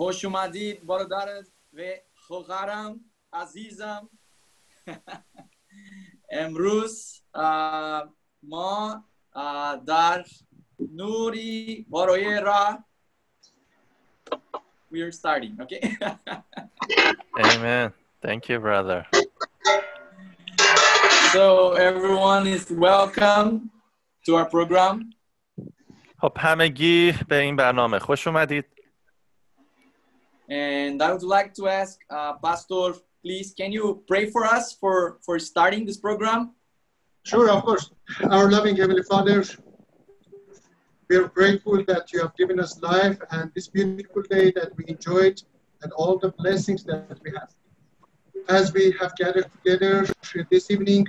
خوش اومدید برادر و خواهرم عزیزم امروز ما در نوری برای راه we are starting okay Amen. Thank you, brother. so everyone is welcome to our program خب همگی به این برنامه خوش اومدید. And I would like to ask uh, Pastor please can you pray for us for for starting this program Sure, of course. Our loving Heavenly Father, we are grateful that you have given us life and this beautiful day that we enjoyed and all the blessings that we have. As we have gathered together this evening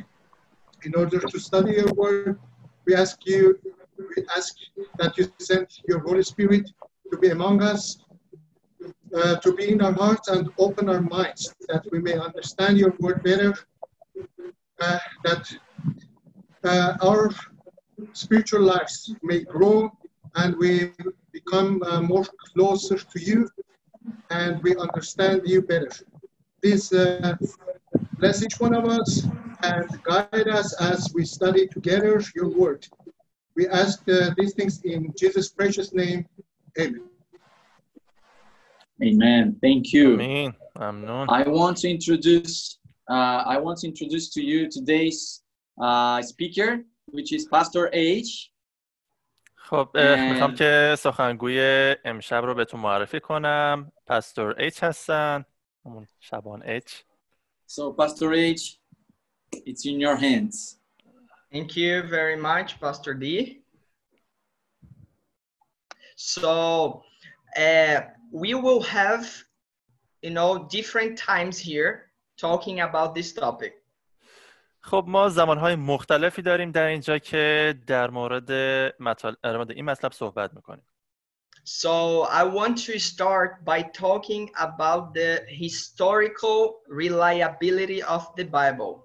in order to study your word, we ask you, we ask that you send your Holy Spirit to be among us, uh, to be in our hearts and open our minds that we may understand your word better, uh, that uh, our spiritual lives may grow and we become uh, more closer to you and we understand you better. Please uh, bless each one of us and guide us as we study together your word. We ask these things in Jesus' precious name. Amen. amen thank you امین. ممنون. I want to introduce uh, I want to introduce to you today's uh, speaker, which is Pastor H. خب اه، میخوام که سخنگوی امشب رو بهتون معرفی کنم. پاستور ایچ هستن. همون شبان ایچ. So Pastor H, it's in your hands. Thank you very much, Pastor D. So, uh, we will have, you know, different times here talking about this topic. خب ما زمانهای مختلفی داریم در اینجا که در مورد, مطال... در مورد این مطلب صحبت میکنیم. So, I want to start by talking about the historical reliability of the Bible.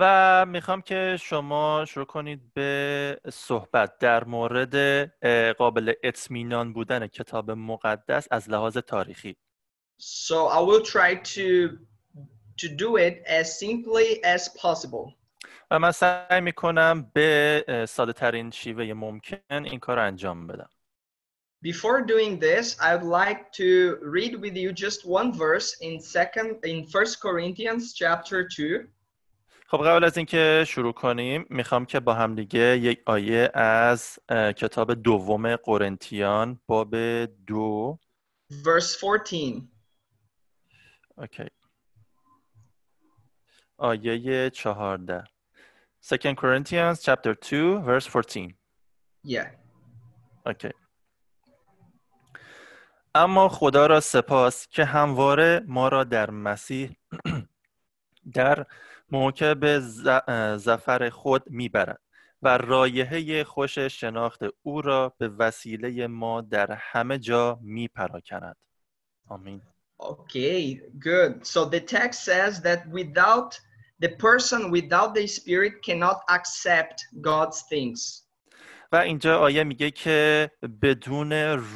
و می‌خوام که شما شروع کنید به صحبت در مورد قابل اطمینان بودن کتاب مقدس از لحاظ تاریخی. So, I will try to to do it as simply as possible. و من سعی می‌کنم به ساده ترین شیوه ممکن این کار رو انجام بدم. Before doing this, I would like to read with you just one verse in second in First Corinthians chapter 2. خب قبل از اینکه شروع کنیم می‌خوام که با هم دیگه یک آیه از کتاب دوم قرنتیان باب دو. Verse 14. اوکی. آیه چهارده. Second Corinthians chapter 2 verse 14 Yeah. اوکی. اما خدا را سپاس که همواره ما را در مسیح در موکب ز- زفر خود می‌برد و رایحه خوش شناخت او را به وسیله ما در همه جا میپراکند آمین Okay, good. So the text says that without the person without the spirit cannot accept God's things. و اینجا آیه میگه که بدون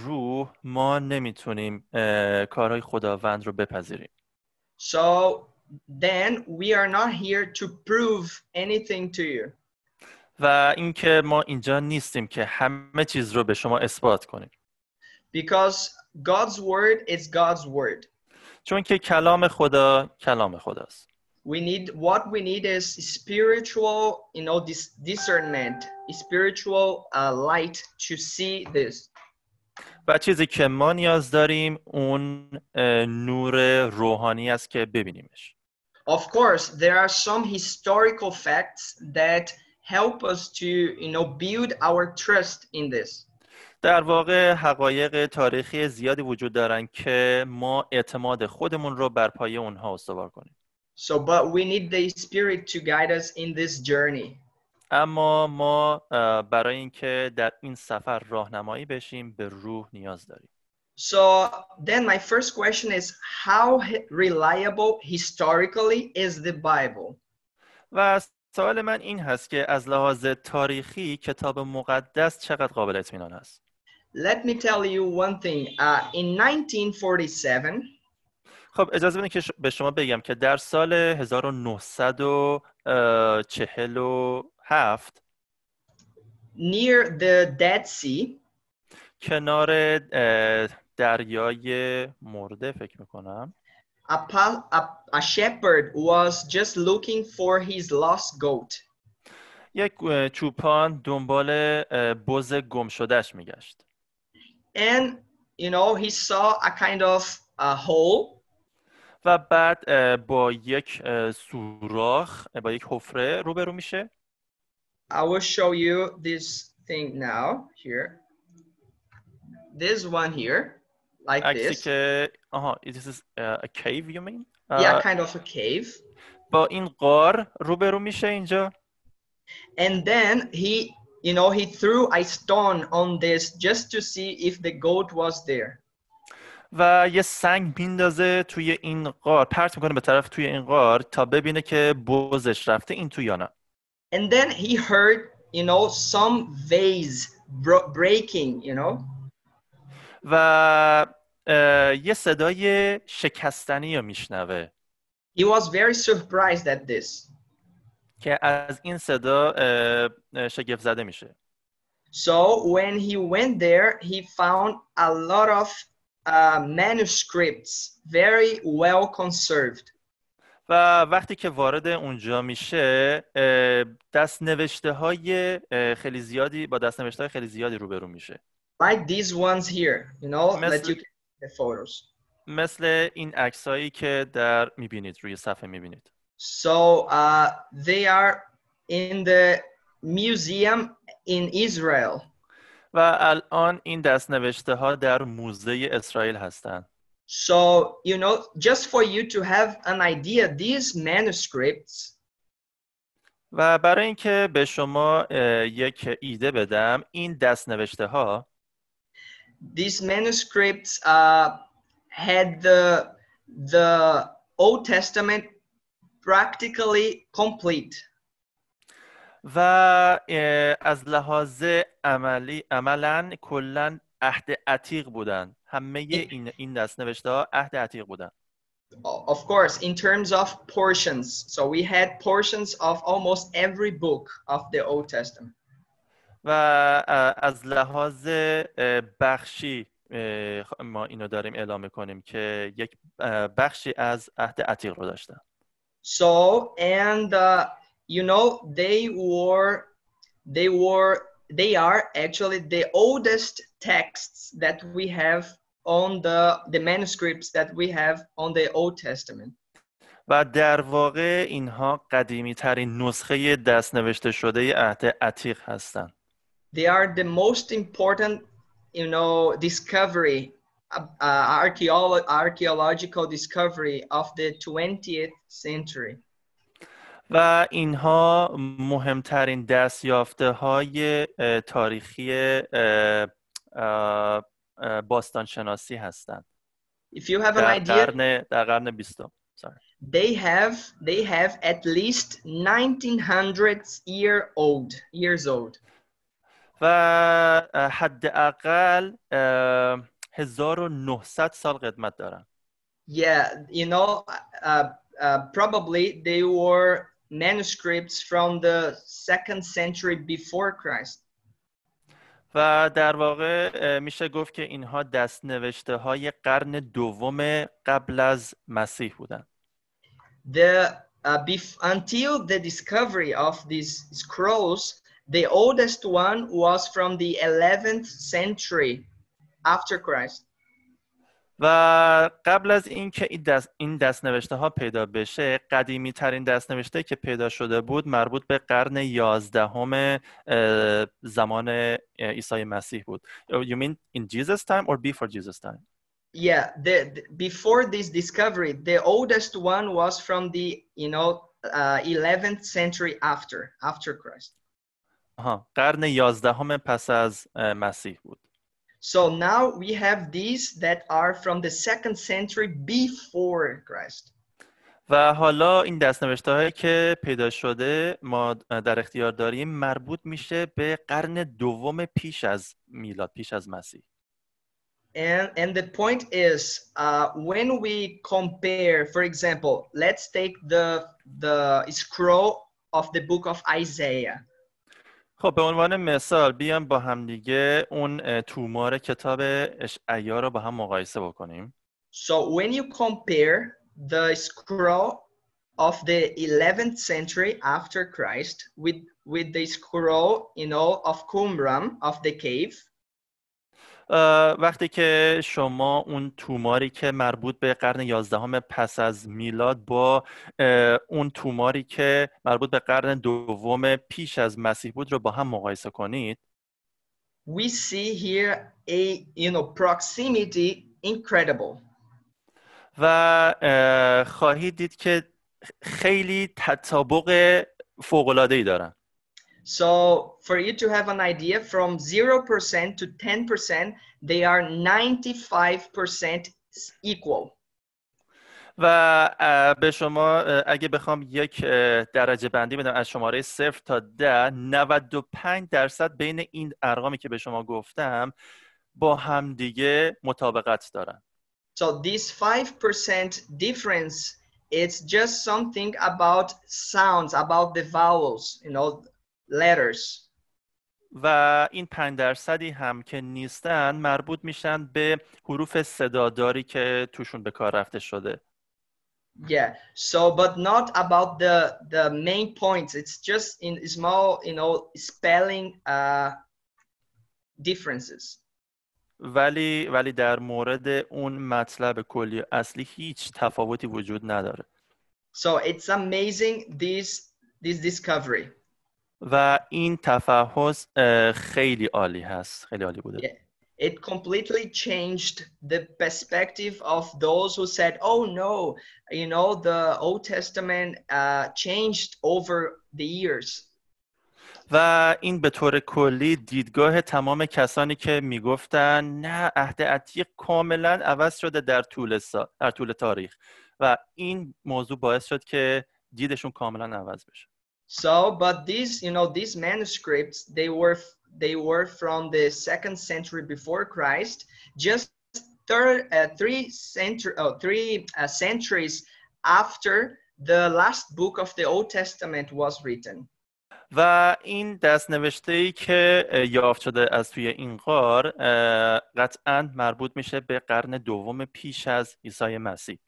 روح ما نمی‌تونیم کارهای خداوند رو بپذیریم So then we are not here to prove anything to you. و اینکه ما اینجا نیستیم که همه چیز رو به شما اثبات کنیم because God's word is God's word. چون که کلام خدا کلام خداست We need what we need is spiritual, you know, this discernment, spiritual uh, light to see this. و چیزی که ما نیاز داریم اون نور روحانی است که ببینیمش Of course, there are some historical facts that help us to, you know, build our trust in this. در واقع حقایق تاریخی زیادی وجود دارن که ما اعتماد خودمون رو بر پایه اونها استوار کنیم So, but we need the Spirit to guide us in this journey. اما ما برای اینکه در این سفر راهنمایی بشیم به روح نیاز داریم So, then my first question is how reliable historically is the Bible? و سوال من این هست که از لحاظ تاریخی کتاب مقدس چقدر قابل اطمینان است let me tell you one thing. Uh, in 1947, خب اجازه بدین که به شما بگم که در سال 1947 near the Dead Sea, کنار دریای مرده فکر می‌کنم. A, pal- a, a shepherd was just looking for his lost goat. یک چوپان دنبال بز گم شدهش میگشت. And, you know, he saw a kind of a hole. و بعد با یک سوراخ با یک حفره روبرو میشه. I will show you this thing now here. This one here, like عکسی this. که آها this is uh, a cave you mean Yeah, اه، kind of a cave. با این غار روبرو میشه اینجا And then he, you know, he threw a stone on this just to see if the goat was there. و یه سنگ میندازه توی این غار پرت میکنه به طرف توی این غار تا ببینه که بزش رفته این تو یا نه And then he heard, you know, some vase bro- breaking, you know. و اه، یه صدای شکستنی رو میشنوه He was very surprised at this. که از این صدا اه، اه، شگفت زده میشه So when he went there, he found a lot of uh, manuscripts, very well conserved. و وقتی که وارد اونجا میشه دست نوشته های خیلی زیادی با دست نوشته های خیلی زیادی روبرو میشه like these ones here, you know, that Mr. you can the photos. مثل این عکسایی که در می‌بینید روی صفحه می‌بینید So uh, they are in the museum in Israel. و الان این دست نوشته ها در موزه اسرائیل هستند So, you know, just for you to have an idea, these manuscripts, و برای اینکه به شما اه، یک ایده بدم این دست نوشته ها these manuscripts uh, had the, the Old Testament practically complete. و اه، از لحاظ عملی عملا کلا عهد عتیق بودن همه این این دست نوشته ها عهد عتیق بودن Of course, in terms of portions. So we had portions of almost every book of the Old Testament. و از لحاظ بخشی ما اینو داریم اعلام کنیم که یک بخشی از عهد عتیق رو داشتن So, and uh, you know, they were, they were, they are actually the oldest texts that we have on the the manuscripts that we have on the Old Testament. و در واقع اینها قدیمی ترین نسخه دست نوشته شده عهد عتیق هستند They are the most important, you know, discovery, uh, uh, archeolo- archaeological discovery of the 20th century. و اینها مهمترین دستیافته های اه، تاریخی اه، اه، اه، باستانشناسی هستند If you have an در idea, قرن در قرن بیستم they have they have at least 1900 year old years old. و اه، حداقل اه، 1900 سال قدمت دارن Yeah, you know, uh, uh, probably they were manuscripts from the second century before Christ. و در واقع میشه گفت که اینها دست نوشته های قرن دوم قبل از مسیح بودن The uh, bef- until the discovery of these scrolls, the oldest one was from the 11th century after Christ. و قبل از اینکه این دست این دست نوشته ها پیدا بشه قدیمی ترین دست نوشته که پیدا شده بود مربوط به قرن یازدهم زمان عیسی مسیح بود You mean in Jesus time or before Jesus time? Yeah, the, the- before this discovery, the oldest one was from the you know uh, 11th century after after Christ. آها قرن یازدهم پس از مسیح بود So now we have these that are from the second century before Christ. و حالا این دستنوشته هایی که پیدا شده ما در اختیار داریم مربوط میشه به قرن دوم پیش از میلاد پیش از مسیح And, and the point is, uh, when we compare, for example, let's take the, the scroll of the book of Isaiah. خب به عنوان مثال بیام با همدیگه اون تومار کتاب اشعیا رو با هم مقایسه بکنیم So when you compare the scroll of the 11th century after Christ with, with the scroll, you know, of Qumran, of the cave, وقتی که شما اون توماری که مربوط به قرن یازدهم پس از میلاد با اون توماری که مربوط به قرن دوم پیش از مسیح بود رو با هم مقایسه کنید we see here a, you know, proximity incredible. و اه، خواهید دید که خیلی تطابق فوق‌العاده‌ای دارن So for you to have an idea, from 0% to 10%, they are 95% equal. و اه، به شما اه، اگه بخوام یک اه، درجه بندی بدم از شماره صفر تا ده 95 درصد بین این ارقامی که به شما گفتم با همدیگه مطابقت دارن So this 5% difference, it's just something about sounds, about the vowels, you know, letters. و این 5 درصدی هم که نیستن مربوط میشن به حروف صداداری که توشون به کار رفته شده Yeah. So, but not about the the main points. It's just in small, you know, spelling uh, differences. ولی ولی در مورد اون مطلب کلی اصلی هیچ تفاوتی وجود نداره So it's amazing this this discovery. و این تفحص خیلی عالی هست خیلی عالی بوده Yeah. It completely changed the perspective of those who said, "Oh no, you know, the Old Testament uh, changed over the years." و این به طور کلی دیدگاه تمام کسانی که می‌گفتن نه عهد عتیق کاملا عوض شده در طول سا... در طول تاریخ و این موضوع باعث شد که دیدشون کاملا عوض بشه So, but these, you know, these manuscripts, they were they were from the second century before Christ, just third, uh, three century, oh, three uh, centuries after the last book of the Old Testament was written. و این دستنوشته ای که اه، یافت شده از توی این غار اه، قطعا مربوط میشه به قرن دوم پیش از عیسی مسیح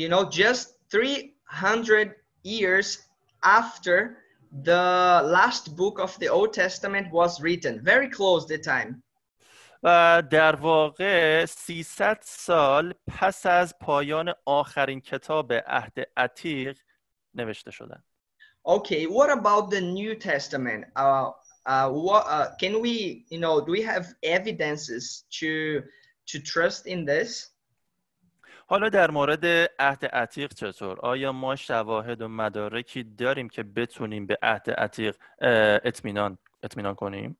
You know, just 300 years after the last book of the Old Testament was written, very close the time. و در واقع 300 سال پس از پایان آخرین کتاب عهد عتیق نوشته شدن Okay, what about the New Testament? Uh, uh, what uh, can we, you know, do we have evidences to to trust in this? حالا در مورد عهد عتیق چطور؟ آیا ما شواهد و مدارکی داریم که بتونیم به عهد عتیق اطمینان اطمینان کنیم؟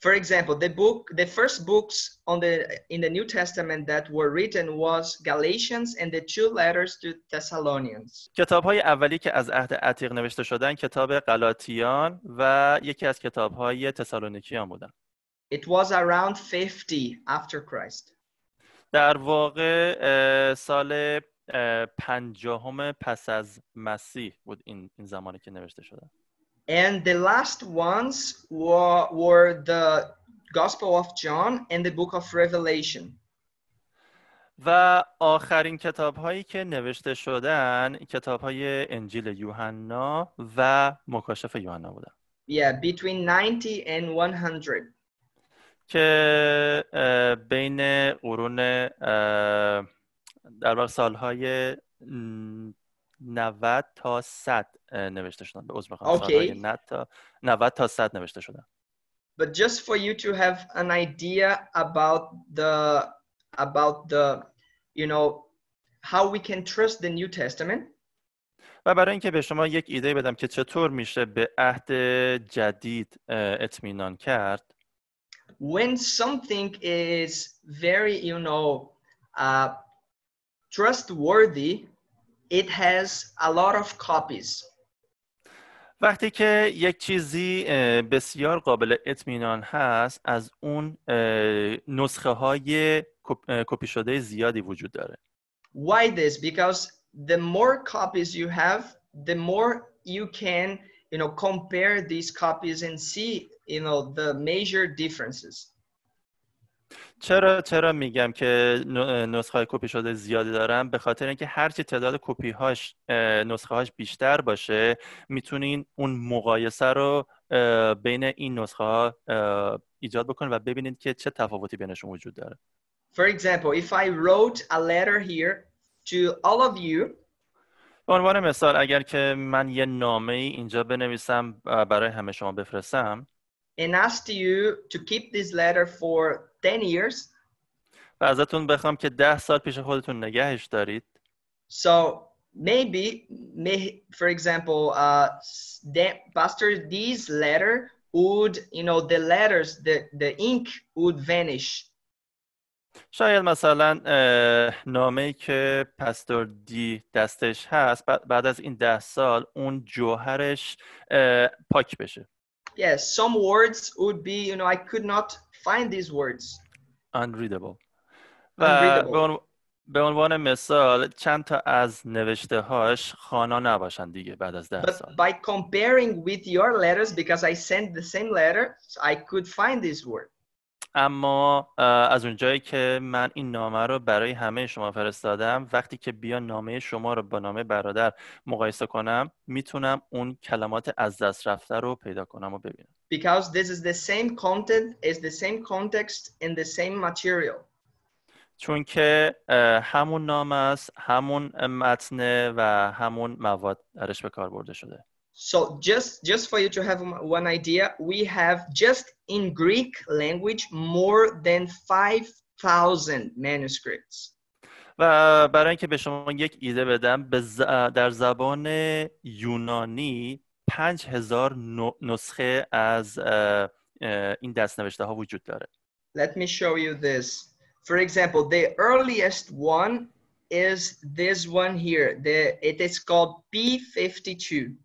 For example, the book, the first books on the in the New Testament that were written was Galatians and the two letters to Thessalonians. کتاب های اولی که از عهد عتیق نوشته شدن کتاب غلاطیان و یکی از کتاب های تسالونیکیان بودن It was around 50 after Christ. در واقع سال اه، پنجاهم پس از مسیح بود این, این زمانی که نوشته شدن And the last ones were, were the Gospel of John and the book of Revelation. و آخرین کتاب هایی که نوشته شدن کتاب های انجیل یوحنا و مکاشف یوحنا بودن Yeah, between 90 and 100. که بین قرون در واقع سالهای م، 90 تا 100 اه، نوشته شدن. به عذر می‌خوام. Okay. سالهای 90 تا 90 تا 100 نوشته شدن. But just for you to have an idea about the about the you know how we can trust the New Testament, و برای اینکه به شما یک ایده بدم که چطور میشه به عهد جدید اطمینان کرد when something is very you know uh, trustworthy, it has a lot of copies. وقتی که یک چیزی اه، بسیار قابل اطمینان هست از اون اه، نسخه های کپ- اه، کپی شده زیادی وجود داره Why this? Because the more copies you have, the more you can, you know, compare these copies and see, you know, the major differences. چرا چرا میگم که نسخه های کپی شده زیادی دارم به خاطر اینکه هرچی تعداد کپی هاش نسخه هاش بیشتر باشه می‌تونین اون مقایسه رو بین این نسخه ها ایجاد بکنید و ببینید که چه تفاوتی بینشون وجود داره For example, if I wrote a letter here to all of you, به عنوان مثال اگر که من یه نامه ای اینجا بنویسم برای همه شما بفرستم and asked you to keep this letter for 10 years, و ازتون بخوام که ده سال پیش خودتون نگهش دارید so maybe, may, for example, uh, the- Pastor D's letter would, you know, the letters, the, the ink would vanish. شاید مثلا نامه ای که پستور دی دستش هست بعد از این ده سال اون جوهرش پاک بشه Yes, some words would be, you know, I could not find these words. unreadable و. به عنو- به عنوان مثال چند تا از نوشته هاش خوانا نباشن دیگه بعد از ده سال But by comparing with your letters, because I sent the same letter, so I could find this word. اما از اونجایی که من این نامه رو برای همه شما فرستادم وقتی که بیان نامه شما رو با نامه برادر مقایسه کنم می‌تونم اون کلمات از دست رفته رو پیدا کنم و ببینم Because this is the same content, is the same context, and the same material. چون که همون نام است همون متنه و همون مواد درش به کار برده شده So just just for you to have m- one idea, we have just in Greek language more than 5,000 manuscripts. و برای اینکه به شما یک ایده بدم به ز- در زبان یونانی پنج هزار نو- نسخه از اه، اه، این دستنوشته ها وجود داره Let me show you this. For example, the earliest one is this one here. The it is called P52.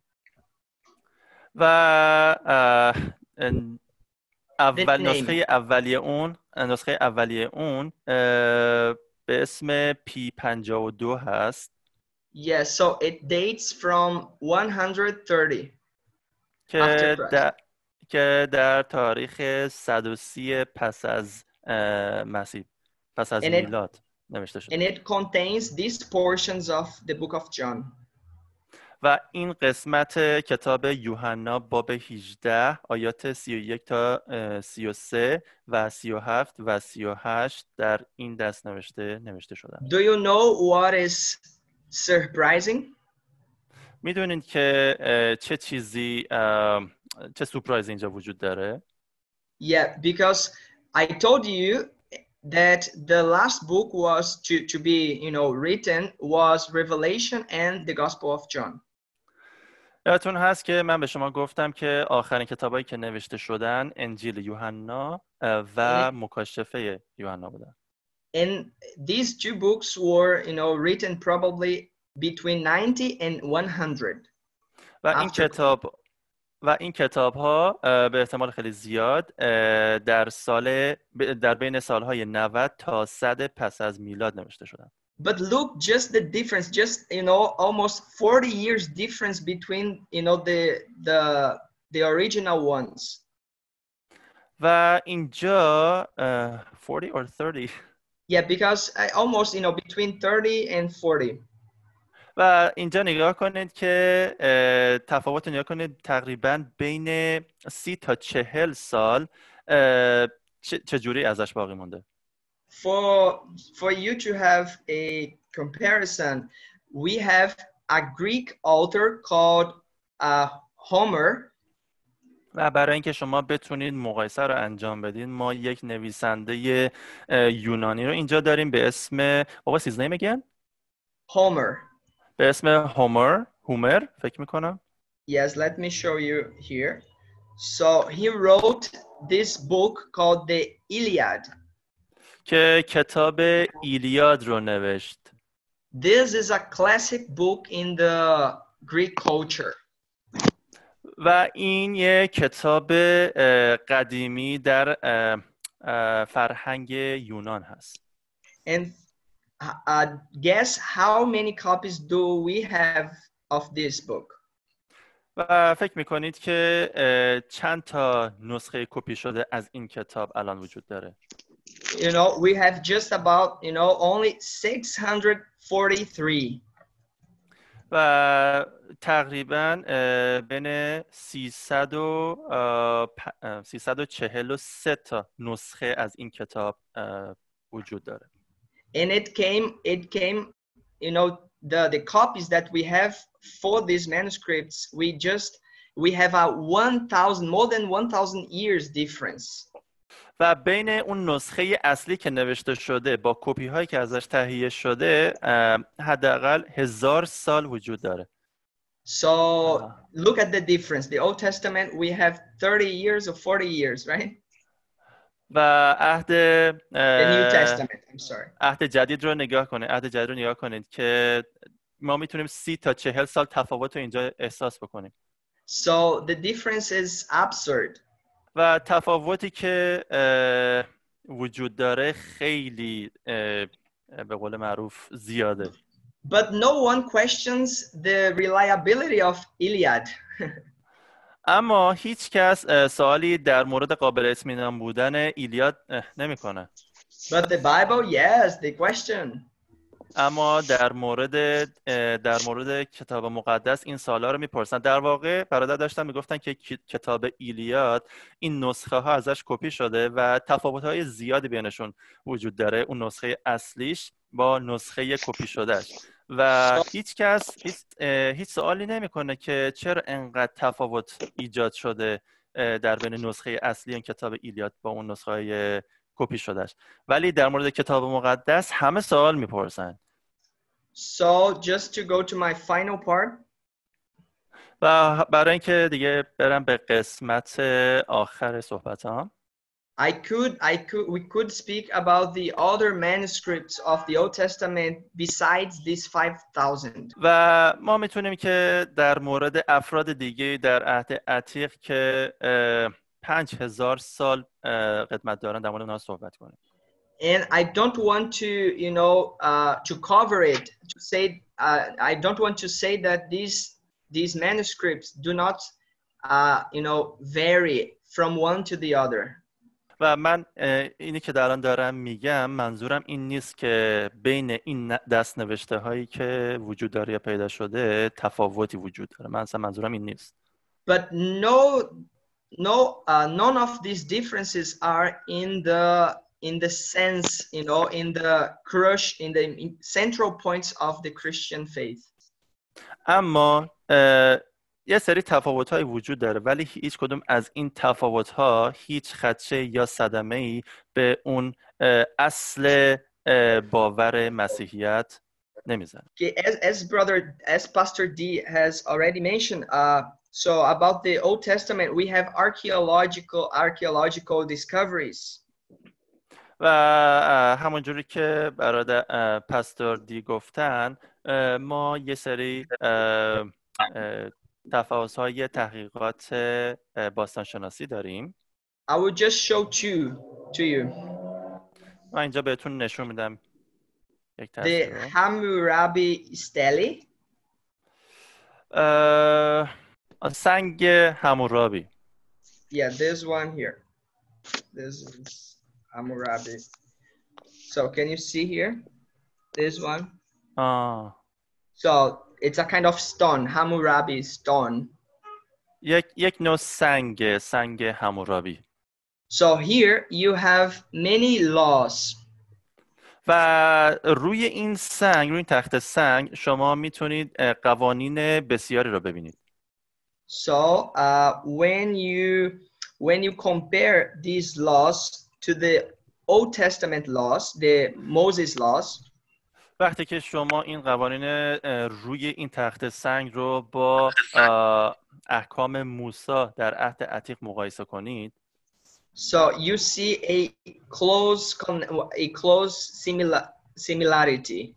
و اول. نسخه اولیه اون نسخه اولیه اون به اسم پی 52 هست Yes, so it dates from 130. که. در, که در تاریخ 130 پس از مسیح پس از میلاد نوشته شده And it contains these portions of the book of John. و این قسمت کتاب یوحنا باب 18 آیات 31 تا اه، 33 و 37 و 38 در این دست نوشته نوشته شدن Do you know what is surprising? می‌دونید که چه چیزی چه سورپرایز اینجا وجود داره Yeah, because I told you that the last book was to, to be, you know, written was Revelation and the Gospel of John. یادتون هست که من به شما گفتم که آخرین کتابایی که نوشته شدن انجیل یوحنا و مکاشفه یوحنا بودن. And these two books were, you know, written probably between 90 and 100. و این کتاب و این کتاب ها به احتمال خیلی زیاد در سال در بین سالهای 90 تا 100 پس از میلاد نوشته شدن. But look, just the difference, just you know, almost 40 years difference between you know the the the original ones. و اینجا اه، 40 or 30 Yeah, because I almost you know between 30 and 40. و اینجا نگاه کنید که اه، تفاوت رو نگاه کنید تقریبا بین 30 تا 40 سال اه، چه- چجوری ازش باقی مونده For for you to have a comparison, we have a Greek author called uh, Homer, و برای اینکه شما بتونید مقایسه رو انجام بدید ما یک نویسنده اه، یونانی رو اینجا داریم به اسم بابا his name again Homer. به اسم هومر هومر فکر میکنم Yes, let me show you here. So he wrote this book called the Iliad. که کتاب ایلیاد رو نوشت This is a classic book in the Greek culture. و این یک کتاب قدیمی در فرهنگ یونان هست And uh, uh, guess how many copies do we have of this book? و فکر می‌کنید که چند تا نسخه کپی شده از این کتاب الان وجود داره You know, we have just about, you know, only 643. و تقریبا اه، بین 300 و اه، پ- اه، 343 تا نسخه از این کتاب اه، وجود داره And it came, it came, you know, the, the copies that we have for these manuscripts, we just, we have a 1,000, more than 1,000 years difference. و بین اون نسخه اصلی که نوشته شده با کپی هایی که ازش تهیه شده حداقل هزار سال وجود داره So look at the difference. The Old Testament, we have 30 years or 40 years, right? و عهد. عهد جدید رو نگاه کنید عهد جدید رو نگاه کنید که ما می‌تونیم سی تا چهل سال تفاوت رو اینجا احساس بکنیم So the difference is absurd. و تفاوتی که وجود داره خیلی به قول معروف زیاده But no one questions the reliability of Iliad. اما هیچ کس سوالی در مورد قابل اطمینان بودن ایلیاد نمی‌کنه But the Bible, yes, they question. اما در مورد در مورد کتاب مقدس این سوالا رو می‌پرسن. در واقع برادر داشتن می‌گفتن که کتاب ایلیاد این نسخه ها ازش کپی شده و تفاوت های زیادی بینشون وجود داره اون نسخه اصلیش با نسخه کپی شدهش و هیچ کس هیچ, هیچ سوالی نمی‌کنه که چرا انقدر تفاوت ایجاد شده در بین نسخه اصلی این کتاب ایلیاد با اون نسخه کپی شدهش ولی در مورد کتاب مقدس همه سوال می‌پرسن. So just to go to my final part, و برای اینکه دیگه برم به قسمت آخر صحبتام. I could, I could, we could speak about the other manuscripts of the Old Testament besides these 5,000. و ما می‌تونیم که در مورد افراد دیگه در عهد عتیق که پنج هزار سال قدمت دارن در مورد اونها صحبت کنیم. And I don't want to, you know, uh, to cover it, to say, uh, I don't want to say that these, these manuscripts do not, uh, you know, vary from one to the other. و من اینی که الان دارم میگم منظورم این نیست که بین این دست نوشته هایی که وجود داره یا پیدا شده تفاوتی وجود داره. من اصلا منظورم این نیست. But no, no, uh, none of these differences are in the in the sense, you know, in the crush, in the in central points of the Christian faith. اما اه، یه سری تفاوت های وجود داره ولی هیچ کدوم از این تفاوت ها هیچ خدشه یا صدمه ای به اون اه، اصل اه، باور مسیحیت نمیزنه Okay, as, as brother, as Pastor D has already mentioned, uh, so about the Old Testament, we have archaeological archaeological discoveries. و اه، همونجوری که برادر اه، پاستور دی گفتن اه، ما یه سری تفاوت های تحقیقات اه، باستانشناسی داریم I will just show two to you. من اینجا بهتون نشون میدم یک The تصویر رو. Hammurabi stele. سنگ همورابی Yeah, this one here. This is Hammurabi. So can you see here? This one. آه. So it's a kind of stone, Hammurabi stone. یک یک نوع سنگ سنگ همورابی So here you have many laws. و روی این سنگ روی این تخت سنگ شما می‌تونید قوانین بسیاری رو ببینید So uh, when you when you compare these laws to the Old Testament laws, the Moses laws, وقتی که شما این قوانین اه، روی این تخت سنگ رو با اه، احکام موسی در عهد عتیق مقایسه کنید so you see a close con- a close similar similarity.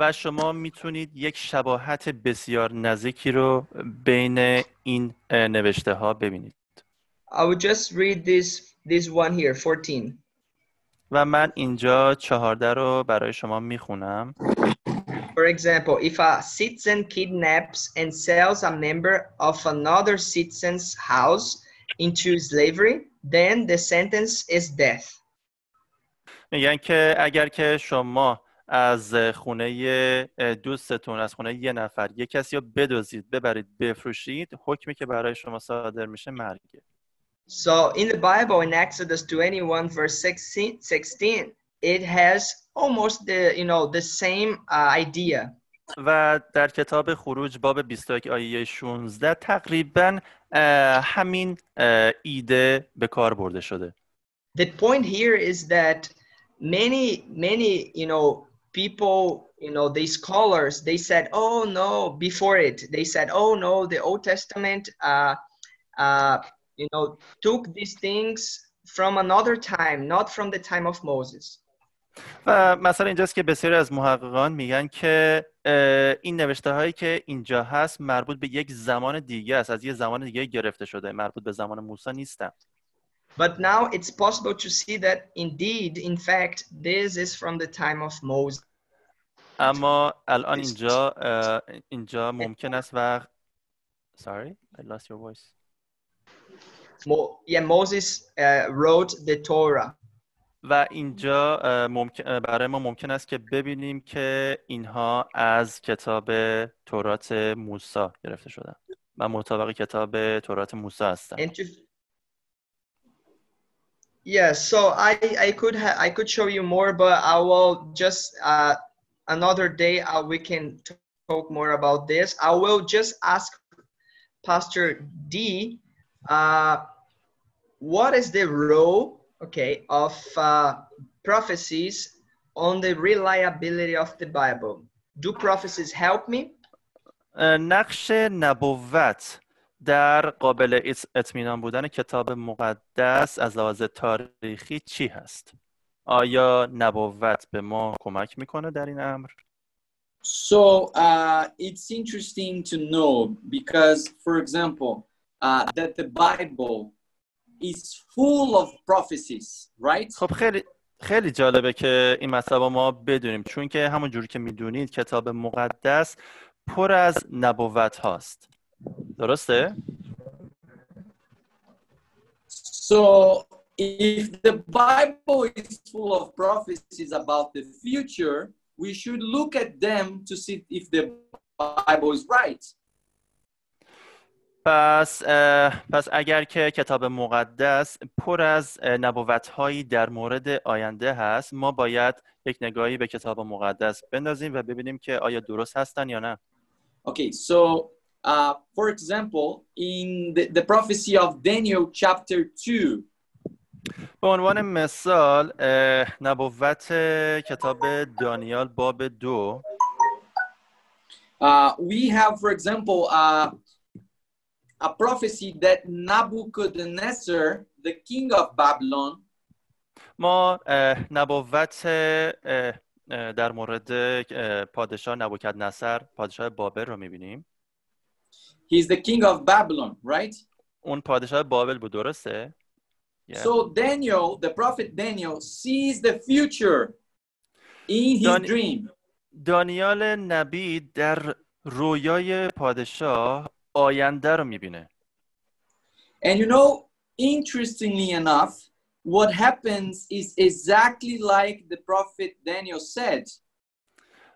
و شما می‌تونید یک شباهت بسیار نزدیکی رو بین این نوشته ها ببینید I will just read this this one here, 14. و من اینجا چهارده رو برای شما می‌خونم For example, if a citizen kidnaps and sells a member of another citizen's house into slavery, then the sentence is death. میگن که اگر که شما از خونه دوستتون از خونه یه نفر. یه کسی رو بدزدید ببرید بفروشید. حکمی که برای شما صادر میشه مرگه. So in the Bible, in Exodus 21, verse 16, 16 it has almost the you know the same uh, idea. و در کتاب خروج باب 21 آیه 16 تقریبا همین ایده به کار برده شده. The point here is that many many you know people you know they scholars they said oh no before it they said oh no the Old Testament uh, uh, you know took these things from another time not from the time of Moses. و مثلا اینجاست که بسیاری از محققان میگن که این نوشته هایی که اینجا هست مربوط به یک زمان دیگه است از یه زمان دیگه گرفته شده مربوط به زمان موسی نیستن But now it's possible to see that indeed, in fact, this is from the time of Moses. اما الان اینجا اینجا ممکن است و sorry I lost your voice Mo- yeah, Moses uh, wrote the Torah. و اینجا ممکن برای ما ممکن است که ببینیم که اینها از کتاب تورات موسی گرفته شدن و مطابق کتاب تورات موسی هستن And to yeah, so I I could ha- I could show you more, but I will just uh, another day uh, we can t- talk more about this. I will just ask Pastor D, uh, what is the role, okay, of uh, prophecies on the reliability of the Bible? Do prophecies help me? اه، نقش نبوت در قابل اط- اطمینان بودن کتاب مقدس از لحاظ تاریخی چی هست؟ آیا نبوت به ما کمک می‌کنه در این امر؟ So uh, it's interesting to know because, for example, uh, that the Bible is full of prophecies, right? خب خیلی خیلی جالبه که این مطلب رو ما بدونیم چون که همون جوری که می‌دونید کتاب مقدس پر از نبوت هاست درسته؟ So if the Bible is full of prophecies about the future, we should look at them to see if the Bible is right. پس پس اگر که کتاب مقدس پر از نبوت هایی در مورد آینده هست ما باید یک نگاهی به کتاب مقدس بندازیم و ببینیم که آیا درست هستن یا نه Okay, so uh, for example, in the, the prophecy of Daniel chapter 2, به عنوان مثال نبوت کتاب دانیال باب دو uh, we have, for example, uh, a prophecy that Nebuchadnezzar, the king of Babylon, ما نبوت در مورد اه، پادشاه نبوکدنصر پادشاه بابل رو می‌بینیم he's the king of Babylon, right? اون پادشاه بابل بود درسته؟ Yeah. So Daniel, the prophet Daniel, sees the future in his Dan- dream. دانیال نبی در رویای پادشاه آینده رو میبینه And you know, interestingly enough, what happens is exactly like the prophet Daniel said.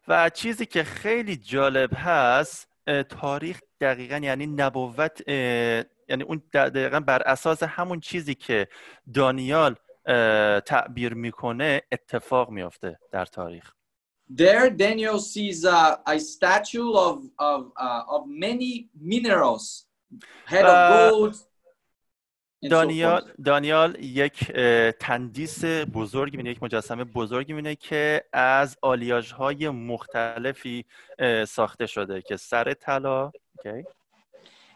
و چیزی که خیلی جالب هست اه، تاریخ دقیقا یعنی نبوت یعنی اون دقیقا بر اساس همون چیزی که دانیال تعبیر می‌کنه اتفاق میافته در تاریخ There, Daniel sees a, a statue of, of, uh, of many minerals, head of Uh, gold. دانیال. دانیال یک تندیس بزرگی می‌بینه یک مجسمه بزرگی می‌بینه که از آلیاژهای مختلفی ساخته شده که سر طلا okay.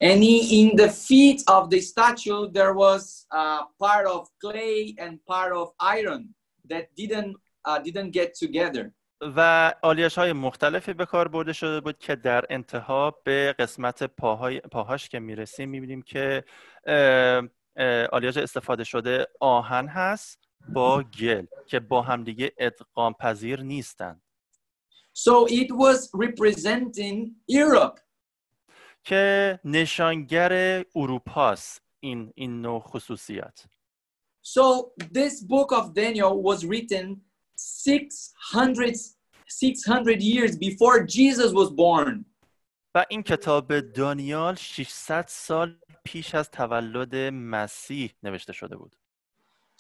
And in, in the feet of the statue, there was uh, part of clay and part of iron that didn't uh, didn't get together. و آلیاژ های مختلفی به کار برده شده بود که در انتها به قسمت پاهای پاهاش که می‌رسیم می‌بینیم که آلیاژ استفاده شده آهن هست با گل که با همدیگه ادغام پذیر نیستند So it was representing Europe. که نشانگر اروپاست این این نوع خصوصیت So this book of Daniel was written 600, 600 years before Jesus was born. و این کتاب دانیال 600 سال پیش از تولد مسیح نوشته شده بود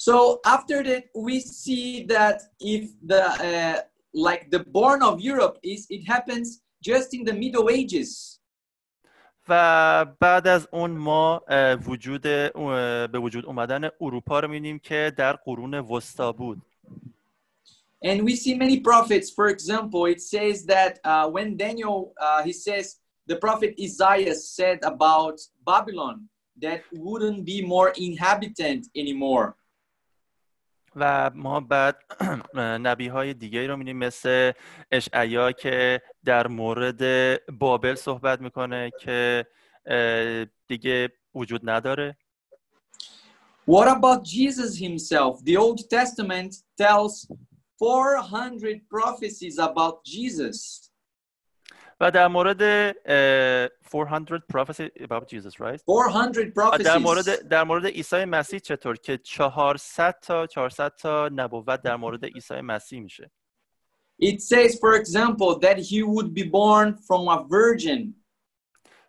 So after that, we see that if the uh, like the born of Europe is, it happens just in the Middle Ages. و بعد از اون ما اه، وجود اه، به وجود اومدن اروپا رو می‌بینیم که در قرون وسطا بود And we see many prophets. For example, it says that uh, when Daniel, uh, he says, the prophet Isaiah said about Babylon that wouldn't be more inhabitant anymore. و ما بعد نبی های دیگه رو می‌بینیم مثل اشعیا که در مورد بابل صحبت می‌کنه که دیگه وجود نداره What about Jesus himself? The Old Testament tells 400 prophecies about Jesus. و در مورد اه، 400 prophecy about Jesus right 400 و در prophecies. مورد در مورد عیسی مسیح چطور که 400 تا 400 تا نبوت در مورد عیسی مسیح میشه It says, for example, that he would be born from a virgin.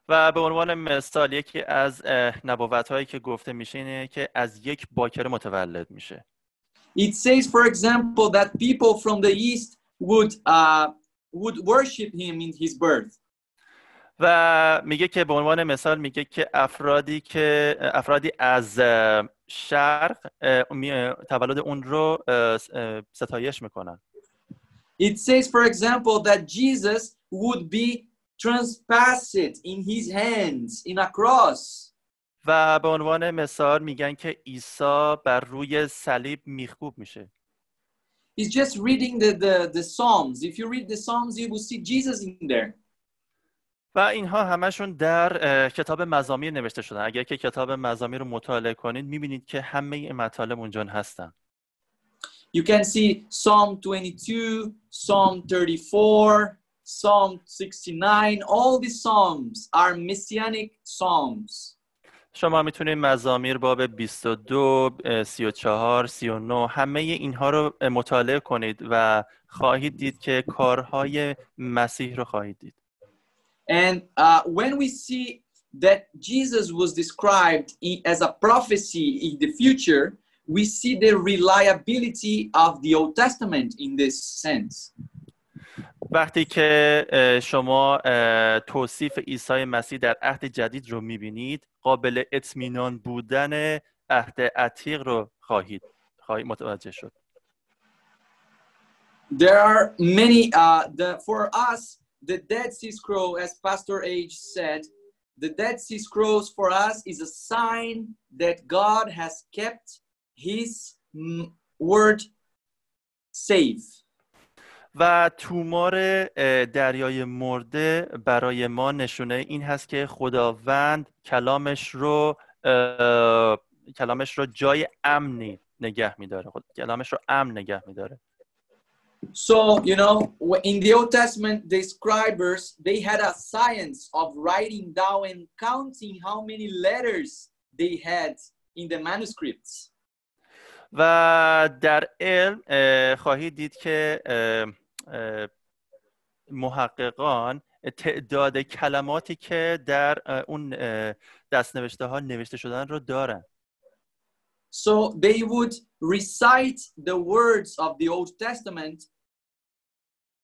و به عنوان مثال یکی از نبوت هایی که گفته میشه اینه که از یک باکره متولد میشه It says, for example, that people from the east would uh, would worship him in his birth. و میگه که به عنوان مثال میگه که افرادی که افرادی از شرق تولد اون رو ستایش می‌کنن It says, for example, that Jesus would be transpassed in his hands in a cross. و به عنوان مثال میگن که عیسی بر روی صلیب میخکوب میشه It's just reading the, the, the Psalms. If you read the Psalms, you will see Jesus in there. و اینها همشون در اه، کتاب مزامیر نوشته شدن اگر که کتاب مزامیر رو مطالعه کنید میبینید که همه این مطالب اونجا هستن You can see Psalm 22, Psalm 34, Psalm 69. All these Psalms are messianic Psalms. شما می‌تونید مزامیر باب 22 اه، 34 39 همه اینها رو مطالعه کنید و خواهید دید که کارهای مسیح رو خواهید دید And uh, when we see that Jesus was described as a prophecy in the future, we see the reliability of the Old Testament in this sense. وقتی که شما توصیف عیسی مسیح در عهد جدید رو می‌بینید قابل اطمینان بودن عهد عتیق رو خواهید خواهید متوجه شد There are many, uh, the, for us, the Dead Sea Scroll, as Pastor Age said, the Dead Sea Scrolls for us is a sign that God has kept his mm, word safe. و تومار دریای مرده برای ما نشونه این هست که خداوند کلامش رو کلامش رو جای امنی نگه میداره خود کلامش رو امن نگه میداره So, you know, in the Old Testament, the scribers, they had a science of writing down and counting how many letters they had in the manuscripts. و در علم اه، خواهید دید که محققان تعداد کلماتی که در اون دستنوشته ها نوشته شدن رو دارن So they would recite the words of the Old Testament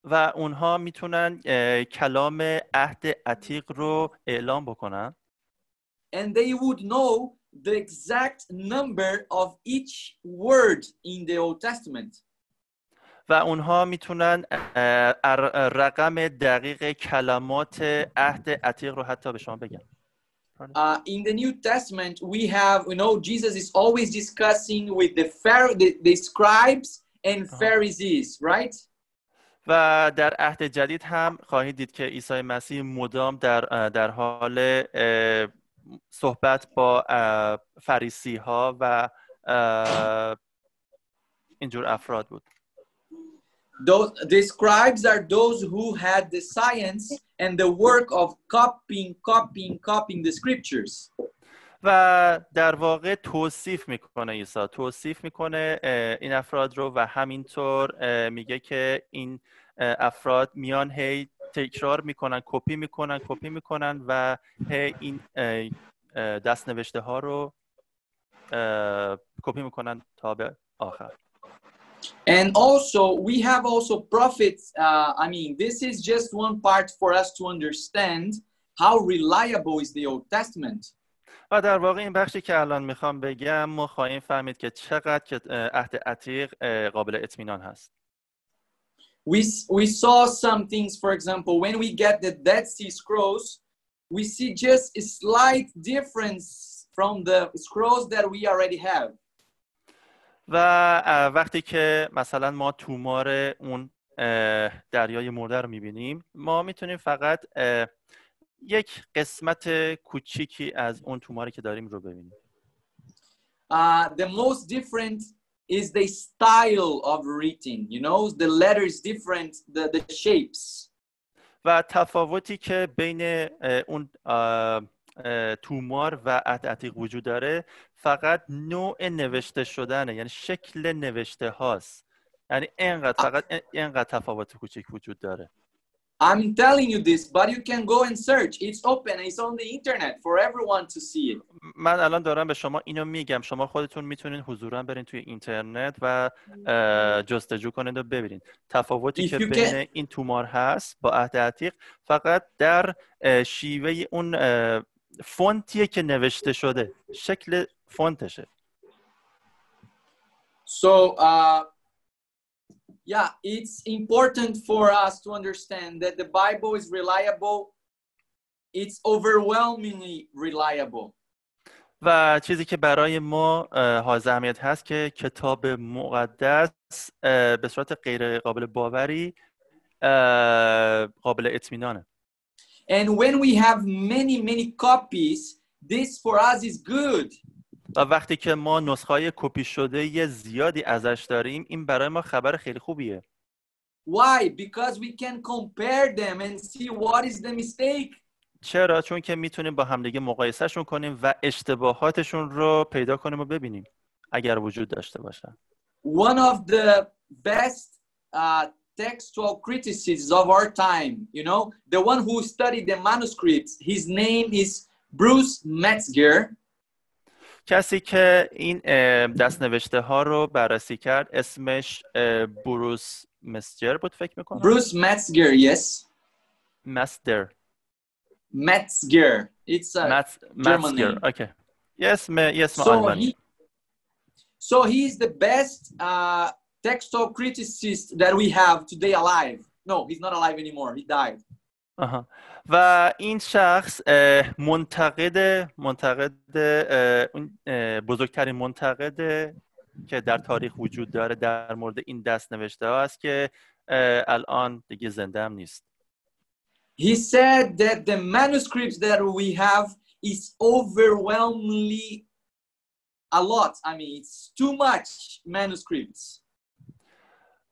و اونها می‌تونن کلام عهد عتیق رو اعلام بکنن and they would know the exact number of each word in the Old Testament. و اونها می‌تونن رقم دقیق کلمات عهد عتیق رو حتی به شما بگن Uh, in the New Testament, we have, you know, Jesus is always discussing with the, Phar- the, the scribes and. Pharisees, right? و در عهد جدید هم خواهید دید که عیسی مسیح مدام در در حال صحبت با فریسی ها و اینجور افراد بود Those, the scribes are those who had the science and the work of copying, copying, copying the scriptures. و در واقع توصیف می‌کنه عیسی توصیف می‌کنه این افراد رو و همینطور میگه که این افراد میان هی تکرار می‌کنن کپی می‌کنن کپی می‌کنن و هی این اه، دستنوشته ها رو کپی می‌کنن تا به آخر And also, we have also prophets. Uh, I mean, this is just one part for us to understand how reliable is the Old Testament. و در واقع این بخشی که الان میخوام بگم ما خواهیم فهمید که چقدر که اه، عهد عتیق اه، قابل اطمینان هست We, we saw some things, for example, when we get the Dead Sea Scrolls, we see just a slight difference from the scrolls that we already have. و وقتی که مثلا ما تومار اون دریای مرده رو می‌بینیم ما می‌تونیم فقط یک قسمت کوچیکی از اون توماری که داریم رو ببینیم Uh, the most different is the style of writing. You know, the letter is different, the, the shapes. و تفاوتی که بین اون تومار و عتیق وجود داره فقط نوع نوشته شدنه یعنی شکل نوشته هاست. یعنی اینقدر فقط این- اینقدر تفاوت کوچیک وجود داره. I'm telling you this, but you can go and search. It's open, it's on the internet for everyone to see it. من الان دارم به شما اینو میگم. شما خودتون می‌تونین حضورا برین توی اینترنت و جستجو کنید و ببینید تفاوتی If که بین can- این تومار هست با عهد عتیق فقط در شیوه اون فونتیه که نوشته شده. شکل فونتشه So, uh, yeah, it's important for us to understand that the Bible is reliable. It's overwhelmingly reliable. و چیزی که برای ما اه، حائز اهمیت هست که کتاب مقدس اه، به صورت غیر قابل باوری اه، قابل اطمینانه And when we have many, many copies, this for us is good. و وقتی که ما نسخه های کپی شده یه زیادی ازش داریم این برای ما خبر خیلی خوبیه Why? Because we can compare them and see what is the mistake. چرا چون که می‌تونیم با همدیگه مقایسهشون کنیم و اشتباهاتشون رو پیدا کنیم و ببینیم اگر وجود داشته باشن One of the best uh, textual critics of our time, you know, the one who studied the manuscripts, his name is Bruce Metzger. کسی که این اه، دستنوشته ها رو بررسی کرد اسمش بروس مسجر بود فکر می‌کنم Bruce Metzger, yes. مستر Metzger. It's a مت German مستر name. اوکی یه اسم یه اسم so آلمانی he, so he is the best uh, textual criticist that we have today alive. No, he's not alive anymore. He died. آها. و این شخص منتقد منتقد بزرگترین منتقد که در تاریخ وجود داره در مورد این دست نوشته ها است که الان دیگه زنده هم نیست He said that the manuscripts that we have is overwhelmingly a lot. I mean, it's too much manuscripts.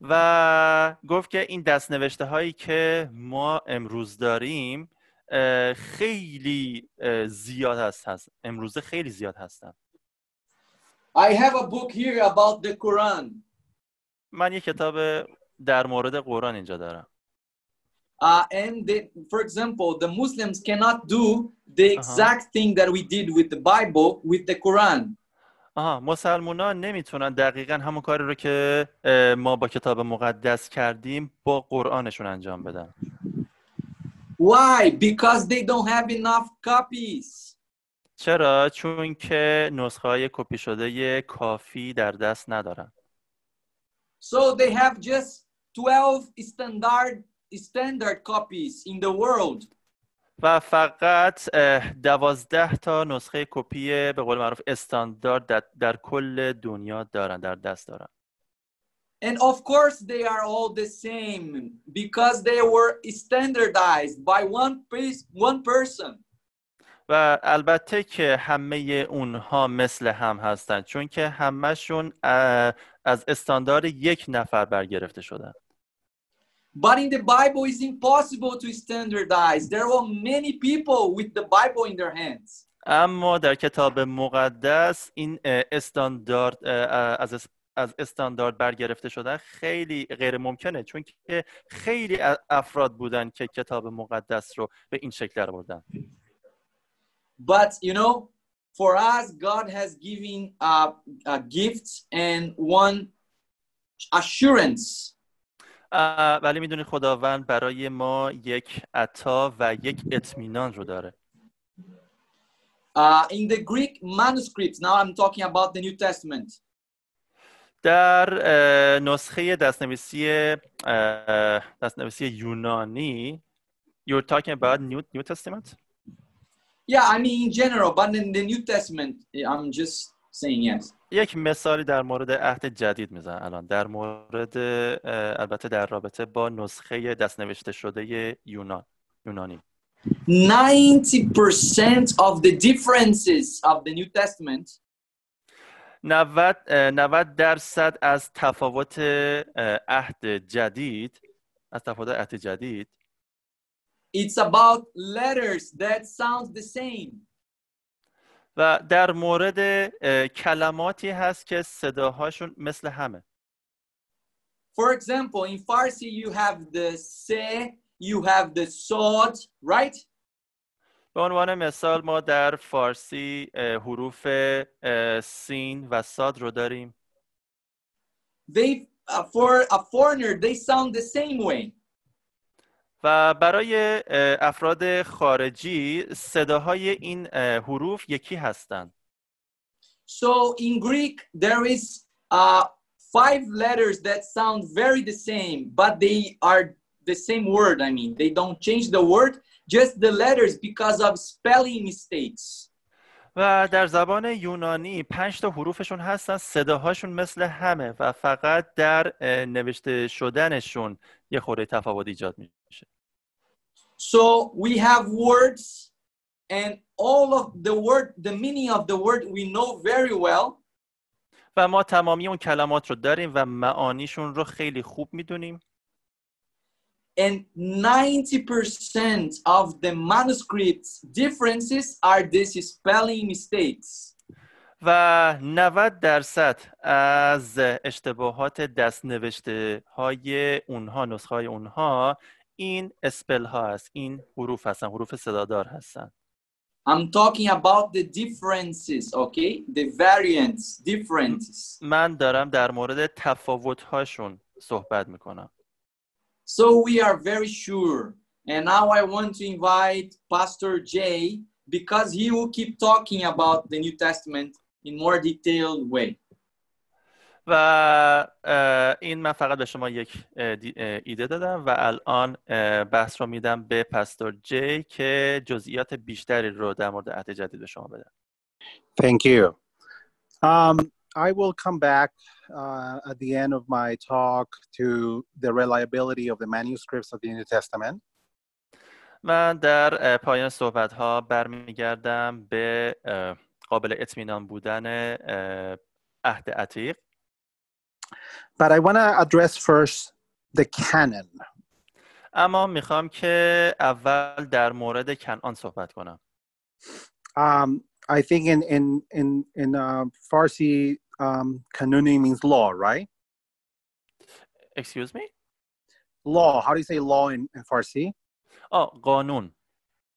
و گفت که این دست نوشته هایی که ما امروز داریم خیلی زیاد هست, هست امروزه خیلی زیاد هستن I have a book here about the Quran. من یه کتاب در مورد قرآن اینجا دارم Uh, and they, for example, the Muslims cannot do the exact thing that we did with the Bible with the Quran. آها مسلمونا نمی‌تونن دقیقا همون کاری رو که ما با کتاب مقدس کردیم با قرآنشون انجام بدن Why? Because they don't have enough copies. چرا؟ چون که نسخه های کپی شده کافی در دست ندارن So they have just 12 standard standard copies in the world. و فقط دوازده تا نسخه کپی به قول معروف استاندارد در, در کل دنیا دارن در دست دارن And of course, they are all the same because they were standardized by one, piece, one person. و البته که همه اونها مثل هم هستند چون که همهشون اه، از استاندارد یک نفر برگرفته شدن But in the Bible, it's impossible to standardize. There were many people with the Bible in their hands. اما در کتاب مقدس این اه، استاندارد اه، از اس- از استاندارد برگرفته شدن خیلی غیر ممکنه چون که خیلی ا- افراد بودن که کتاب مقدس رو به این شکل در بردن But you know, for us, God has given uh, a gift and one assurance. ولی می‌دونید خداوند برای ما یک عطا و یک اطمینان رو داره Uh, in the Greek manuscripts, now I'm talking about the New Testament. در نسخه دستنویسی دستنویسی یونانی You're talking about New, New Testament? Yeah, I mean in general, but in the New Testament, I'm just saying yes. یک مثالی در مورد عهد جدید می‌زنم الان. در مورد البته در رابطه با نسخه دستنوشته شده یونان یونانی. 90% of the differences of the New Testament 90 اه، 90 درصد از تفاوت عهد جدید از تفاوت عهد جدید. It's about letters that sound the same. و در مورد کلماتی هست که صداهاشون مثل همه For example, in Farsi, you have the se, you have the sod, right? به عنوان مثال ما در فارسی حروف سین و ساد رو داریم They, uh, for a foreigner, they sound the same way. و برای افراد خارجی صداهای این حروف یکی هستند So in Greek, there is uh, five letters that sound very the same, but they are the same word. I mean, they don't change the word, just the letters because of spelling mistakes. و در زبان یونانی پنج تا حروفشون هستن صداهاشون مثل همه و فقط در نوشته شدنشون یه خورده تفاوت ایجاد میشه So we have words, and all of the word, the meaning of the word, we know very well. و ما تمامی اون کلمات رو داریم و معانیشون رو خیلی خوب میدونیم And 90% of the manuscripts differences are these spelling mistakes. و 90 درصد از اشتباهات دست نوشته های اونها نسخه های اونها این اسپل ها هست این حروف هستن حروف صدادار هستن I'm talking about the differences, okay? The variants, differences. من دارم در مورد تفاوت هاشون صحبت می‌کنم So we are very sure. And now I want to invite Pastor Jay because he will keep talking about the New Testament in more detailed way. و این من فقط به شما یک ایده دادم و الان بحث رو میدم به پستور جی که جزئیات بیشتری رو در مورد عهد جدید به شما بدم Thank you. Um, I will come back uh, at the end of my talk to the reliability of the manuscripts of the New Testament. من در پایان صحبت ها برمیگردم به قابل اطمینان بودن عهد عتیق But I want to address first the canon. اما میخوام که اول در مورد کنعان صحبت کنم Um, I think in in in in uh, Farsi, um, kanuni means law, right? Excuse me? Law. How do you say law in, in Farsi? آه قانون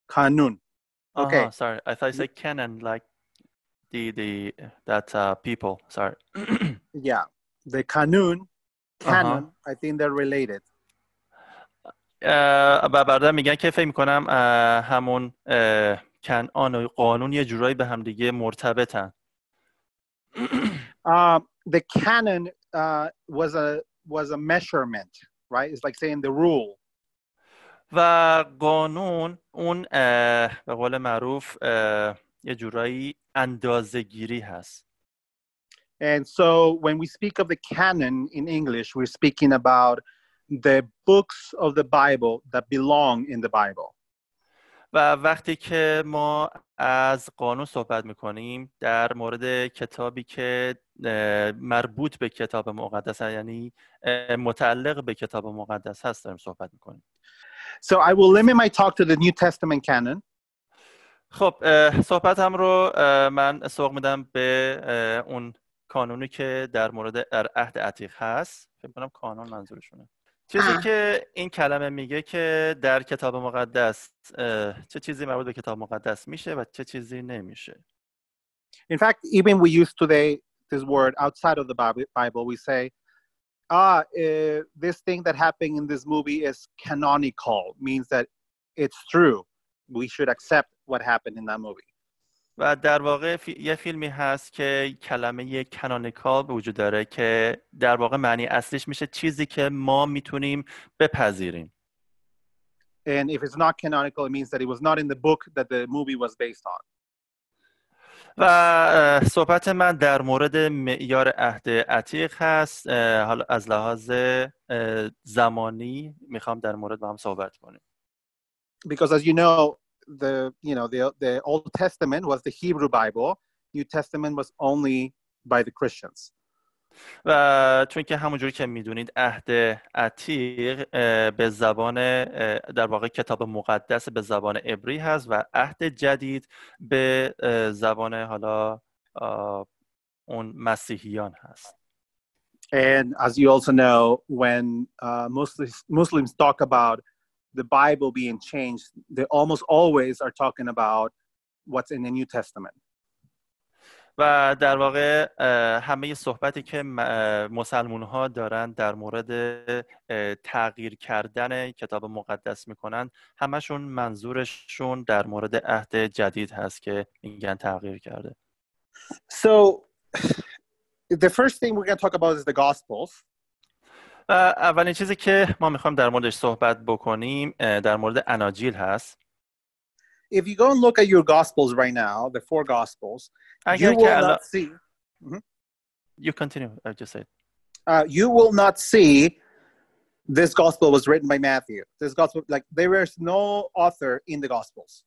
Kanun. Okay. آها, sorry I thought you said canon like the the that uh, people sorry Yeah, The kanun, canon. I think they're related. اه، و بعدا میگن که فکر می‌کنم اه، همون اه، کنعان و قانون یه جورایی به همدیگه مرتبطن Uh, the canon uh, was a was a measurement, right? It's like saying the rule. و قانون اون اه، به قول معروف اه، یه جورایی اندازه گیری هست And so when we speak of the canon in English, we're speaking about the books of the Bible that belong in the Bible. و وقتی که ما از قانون صحبت میکنیم در مورد کتابی که اه، مربوط به کتاب مقدس هست، یعنی اه، متعلق به کتاب مقدس هست داریم صحبت میکنیم So I will limit my talk to the New Testament canon. خب اه، صحبتم رو اه، من سوق میدم به اه، اون کانونی که در مورد در عهد عتیق هست فکر کنم کانون منظورشونه چیزی آه. که این کلمه میگه که در کتاب مقدس چه چیزی مربوط به کتاب مقدس میشه و چه چیزی نمیشه In fact, even we use today this word outside of the Bib- Bible. We say, ah, uh, this thing that happened in this movie is canonical, means that it's true. We should accept what happened in that movie. و در واقع فی- یه فیلمی هست که کلمه کنانیکال به وجود داره که در واقع معنی اصلیش میشه چیزی که ما می‌تونیم بپذیریم. And if it's not canonical, it means that it was not in the book that the movie was based on. و صحبت من در مورد معیار عهد عتیق هست. حالا از لحاظ زمانی می‌خوام در مورد با هم صحبت کنیم. Because as you know, the you know the the Old Testament was the Hebrew Bible. New Testament was only by the Christians. و چون که همونجوری که میدونید عهد عتیق اه، به زبان اه، در واقع کتاب مقدس به زبان عبری هست و عهد جدید به اه، زبان حالا آه، اون مسیحیان هست And as you also know, when uh, Muslims Muslims talk about the Bible being changed, they almost always are talking about what's in the New Testament. و در واقع اه، همه صحبتی که مسلمون ها دارن در مورد اه، تغییر کردن کتاب مقدس میکنن همشون منظورشون در مورد عهد جدید هست که میگن تغییر کرده So, the first thing we're going to talk about is the Gospels. و اولین چیزی که ما میخوایم در موردش صحبت بکنیم اه، در مورد اناجیل هست If you go and look at your Gospels right now, the four Gospels, you اگر will که الان not see you continue I just said uh, you will not see this Gospel was written by Matthew. This Gospel, like there is no author in the Gospels.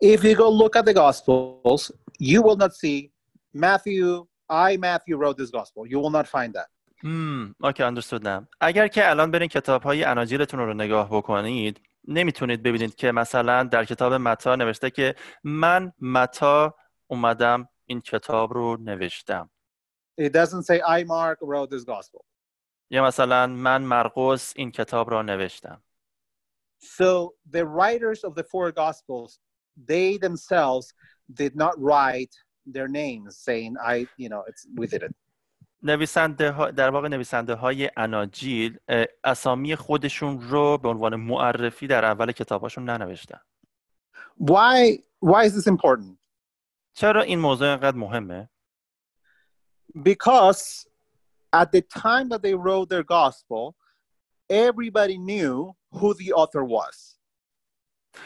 If you go look at the Gospels, you will not see Matthew. I Matthew wrote this Gospel. You will not find that. مم. اوکی اندرستود نم اگر که الان برین کتاب های اناجیرتون رو نگاه بکنید نمی‌تونید ببینید که مثلا در کتاب متا نوشته که من متا اومدم این کتاب رو نوشتم. It doesn't say I Mark wrote this gospel. یا مثلا من مرقوس این کتاب را نوشتم. So the writers of the four gospels they themselves did not write their names saying I you know it's we did it. نویسنده ها در واقع نویسنده های اناجیل اسامی خودشون رو به عنوان معرفی در اول کتاباشون ننوشتن Why? Why is this important? چرا این موضوع اینقدر مهمه because at the time that they wrote their gospel, everybody knew who the author was.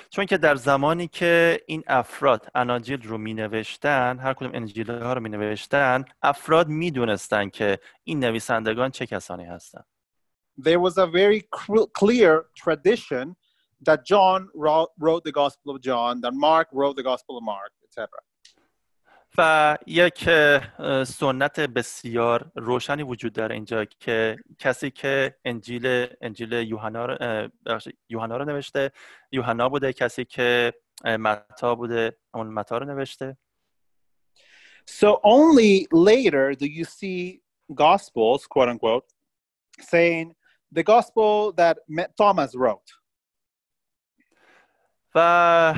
چون که در زمانی که این افراد اناجیل رو می نوشتن هر کدوم انجیل ها رو می نوشتن افراد می دونستن که این نویسندگان چه کسانی هستند There was a very clear tradition that John wrote the Gospel of John, that Mark wrote the Gospel of Mark, etc. و یک سنت بسیار روشنی وجود داره اینجا که کسی که انجیل انجیل یوحنا رو یوحنا رو نوشته یوحنا بوده کسی که متا بوده اون متا رو نوشته So only later do you see Gospels, quote unquote, saying the Gospel that Ma- Thomas wrote. و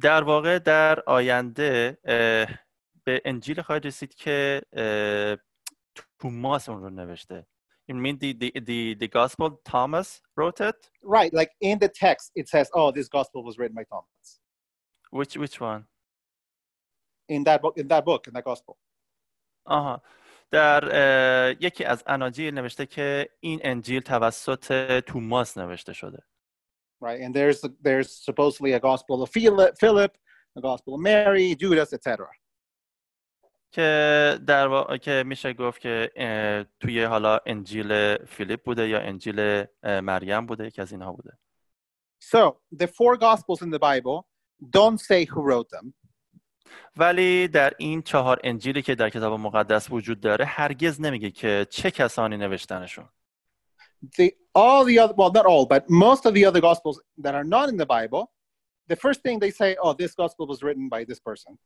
در واقع در آینده به انجیل خواهد رسید که اه، توماس اون رو نوشته You mean the, the, the, the gospel Thomas wrote it? Right, like in the text, it says, "Oh, this Gospel was written by Thomas." Which, which one? In that book, in that book, in that Gospel. آها در اه، یکی از اناجیل نوشته که این انجیل توسط توماس نوشته شده right? And there's there's supposedly a gospel of Philip, Philip, a gospel of Mary, Judas, etc. که در وا... که میشه گفت که توی حالا انجیل فیلیپ بوده یا انجیل مریم بوده یکی از اینها بوده So the four gospels in the Bible don't say who wrote them. ولی در این چهار انجیلی که در کتاب مقدس وجود داره هرگز نمیگه که چه کسانی نوشتنشون The all the other well not all, but most of the other gospels that are not in the Bible, the first thing they say, oh, this gospel was written by this person.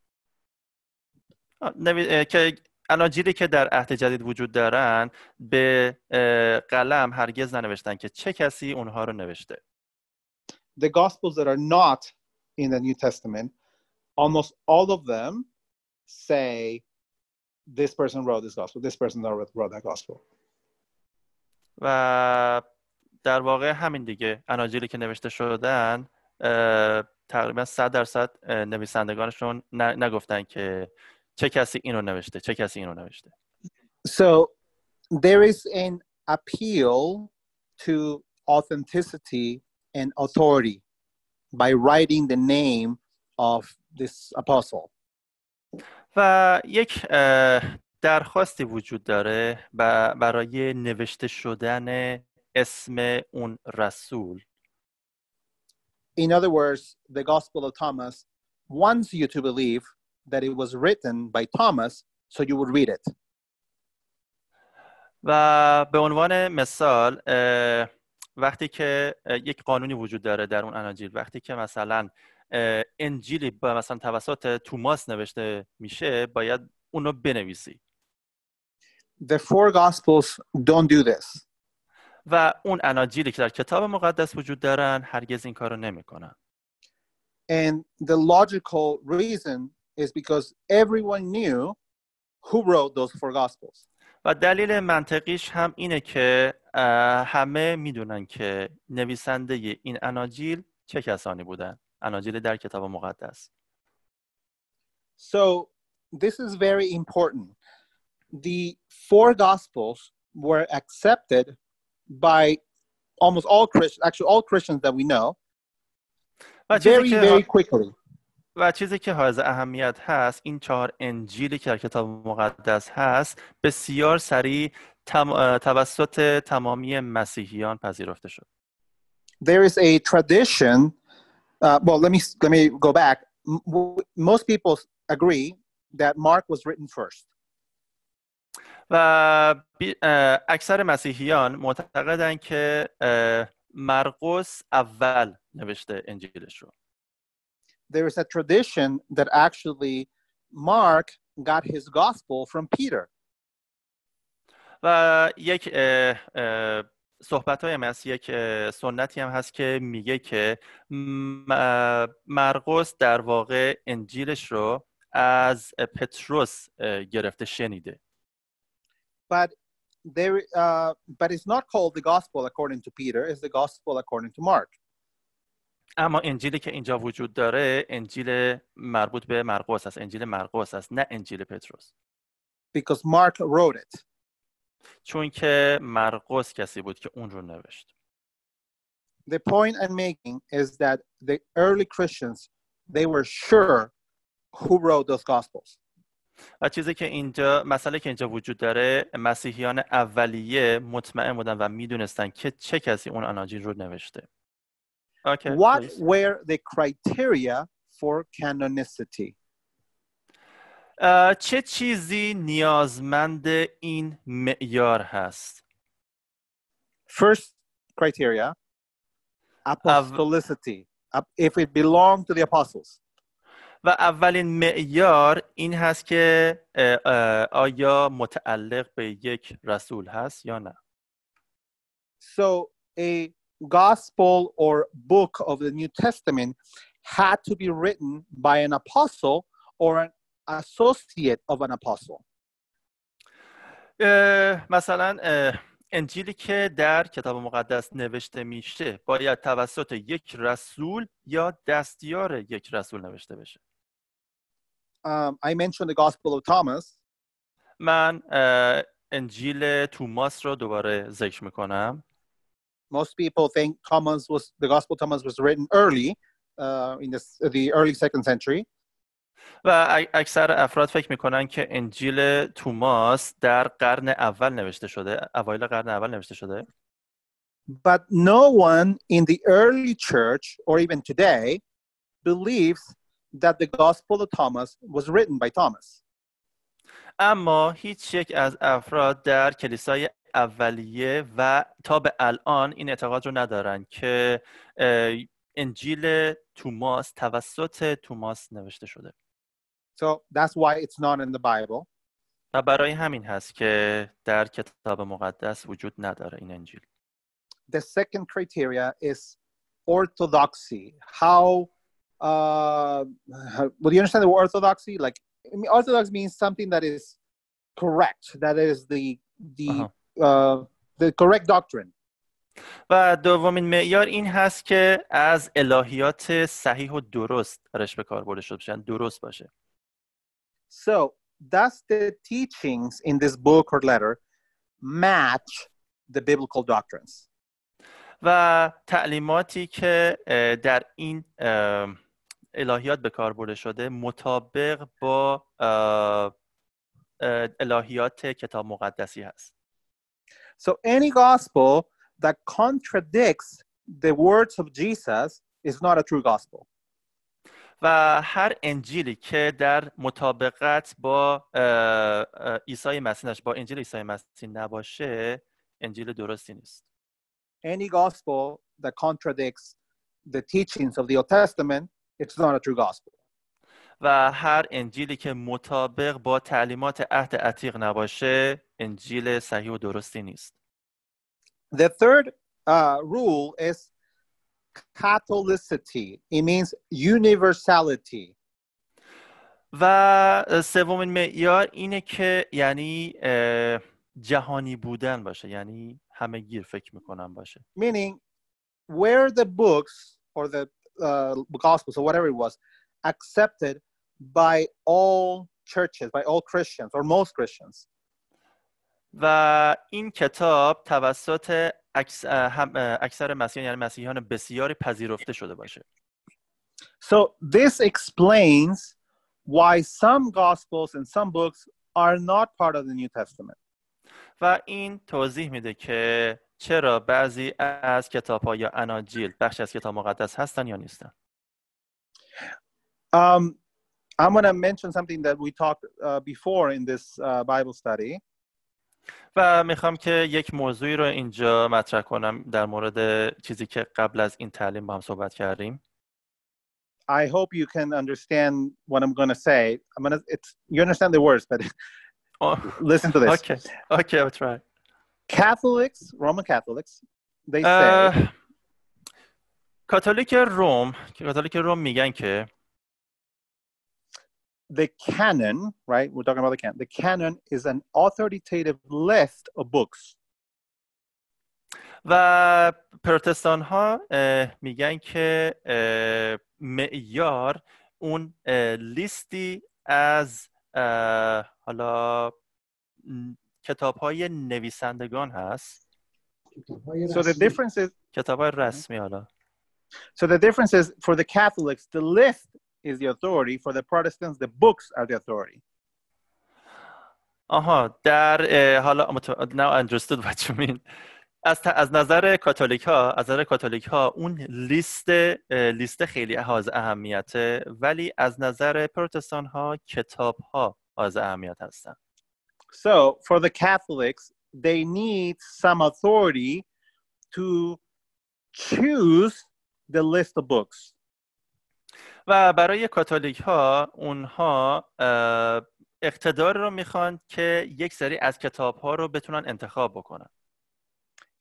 نوی... که اناجیلی که در عهد جدید وجود دارن به قلم هرگز ننوشتن که چه کسی اونها رو نوشته. The gospels that are not in the New Testament, almost all of them say this person wrote this gospel, this person wrote, that gospel. و در واقع همین دیگه. اناجیلی که نوشته شدن تقریبا 100 درصد نویسندگانشون نگفتن که چه کسی اینو نوشته چه کسی اینو نوشته So there is an appeal to authenticity and authority by writing the name of this apostle. و یک درخواستی وجود داره برای نوشته شدن اسم اون رسول In other words, the Gospel of Thomas wants you to believe that it was written by Thomas, so you would read it. و به عنوان مثال وقتی که یک قانونی وجود داره در اون اناجیل وقتی که مثلا انجیلی با مثلا توسط توماس نوشته میشه باید اونو بنویسی The four Gospels don't do this. و اون اناجیلی که در کتاب مقدس وجود دارن هرگز این کارو نمی‌کنن And the logical reason is because everyone knew who wrote those four Gospels. و دلیل منطقیش هم اینه که اه، همه میدونن که نویسنده این اناجیل چه کسانی بودن اناجیل در کتاب مقدس So this is very important. The four Gospels were accepted by almost all Christians, actually all Christians that we know, و چیزی very, که very quickly. و چیزی که حائز اهمیت هست این چهار انجیلی که در کتاب مقدس هست بسیار سریع تم... توسط تمامی مسیحیان پذیرفته شد There is a tradition. Uh, well, let me let me go back. Most people agree that Mark was written first. و اکثر مسیحیان معتقدن که مرقس اول نوشته انجیلش رو There is a tradition that actually Mark got his gospel from Peter. و یک صحبت های هست یک اه، سنتی هم هست که میگه که م- اه، مرقس در واقع انجیلش رو از پتروس اه، گرفته شنیده but there uh, but it's not called the gospel according to peter it's the gospel according to mark اما انجیلی که اینجا وجود داره انجیل مربوط به مرقس است. انجیل مرقس است نه انجیل پتروس. Because mark wrote it. چون که مرقس کسی بود که اون رو نوشت. The point i'm making is that the early christians they were sure who wrote those gospels. و چیزی که اینجا مسئله که اینجا وجود داره مسیحیان اولیه مطمئن بودن و می‌دونستن که چه کسی اون اناجیل رو نوشته. Okay, what please. were the criteria for canonicity اه، چه چیزی نیازمند این معیار هست first criteria apostolicity Ap- if it belonged to the apostles و اولین معیار این هست که اه، اه، آیا متعلق به یک رسول هست یا نه So a gospel or book of the New Testament had to be written by an apostle or an associate of an apostle. مثلا انجیلی که در کتاب مقدس نوشته میشه باید توسط یک رسول یا دستیار یک رسول نوشته بشه Um, I mentioned the Gospel of Thomas. من انجیل توماس رو دوباره ذکر می‌کنم Most people think Thomas was the Gospel of Thomas was written early uh, in the, the early second century. و ا- اکثر افراد فکر میکنن که انجیل توماس در قرن اول نوشته شده اوایل قرن اول نوشته شده But no one in the early church or even today believes that the Gospel of Thomas was written by Thomas. اما هیچ یک از افراد در کلیسای اولیه و تا به الان این اعتقاد رو ندارن که انجیل توماس توسط توماس نوشته شده So that's why it's not in the Bible. و برای همین هست که در کتاب مقدس وجود نداره این انجیل The second criteria is orthodoxy. How, uh, do you understand the word orthodoxy? Like, orthodox means something that is correct, that is the the uh, the correct doctrine. و دومین معیار این هست که از الهیات صحیح و درست درش به کار برده شده باشن درست باشه So, does the teachings in this book or letter match the biblical doctrines? و تعلیماتی که در این الهیات به کار برده شده مطابق با الهیات کتاب مقدسی هست So, any gospel that contradicts the words of Jesus is not a true gospel. و هر انجیلی که در مطابقت با اه، اه، عیسی مسیح نش- با انجیل عیسی مسیح نباشه انجیل درستی نیست Any gospel that contradicts the teachings of the Old Testament, it's not a true gospel. و هر انجیلی که مطابق با تعلیمات عهد عتیق نباشه انجیل صحیح و درستی نیست The third uh, rule is Catholicity. It means universality. و سومین معیار اینه که یعنی جهانی بودن باشه یعنی همه گیر فکر می‌کنم باشه meaning where the books or the uh, gospels or whatever it was accepted by all churches by all christians or most christians. و این کتاب توسط اکس- اه، هم- اه، اکثر مسیحیان یعنی مسیحیان بسیاری پذیرفته شده باشه. So this explains why some gospels and some books are not part of the new testament. و این توضیح میده که چرا بعضی از کتاب ها یا اناجیل بخش از کتاب مقدس هستن یا نیستن. Um, i'm going to mention something that we talked uh, before in this uh, bible study و میخوام که یک موضوعی رو اینجا مطرح کنم در مورد چیزی که قبل از این تعلیم با هم صحبت کردیم i hope you can understand what i'm going to say i'm going to it's you understand the words but listen to this اوکی اوکی I'll try. Catholics, Roman Catholics, they say اه، کاتولیک روم کاتولیک روم میگن که the canon, right? We're talking about the canon. The canon is an authoritative list of books. و پروتستان ها اه، میگن که اه، معیار اون اه، لیستی از اه، حالا کتاب های نویسندگان هست So the difference is کتاب های رسمی حالا so the difference is for the Catholics, the list is the authority. For the Protestants, the books are the authority. آها در اه، حالا مت- now I understood what you mean از, ت- از نظر کاتولیک ها از نظر کاتولیک ها اون لیست اه، لیست خیلی حائز اهمیته ولی از نظر پروتستان ها کتاب ها حائز اهمیت هستن So for the Catholics, they need some authority to choose the list of books. و برای کاتولیک ها اونها اقتدار رو می‌خوان که یک سری از کتاب ها رو بتونن انتخاب بکنن.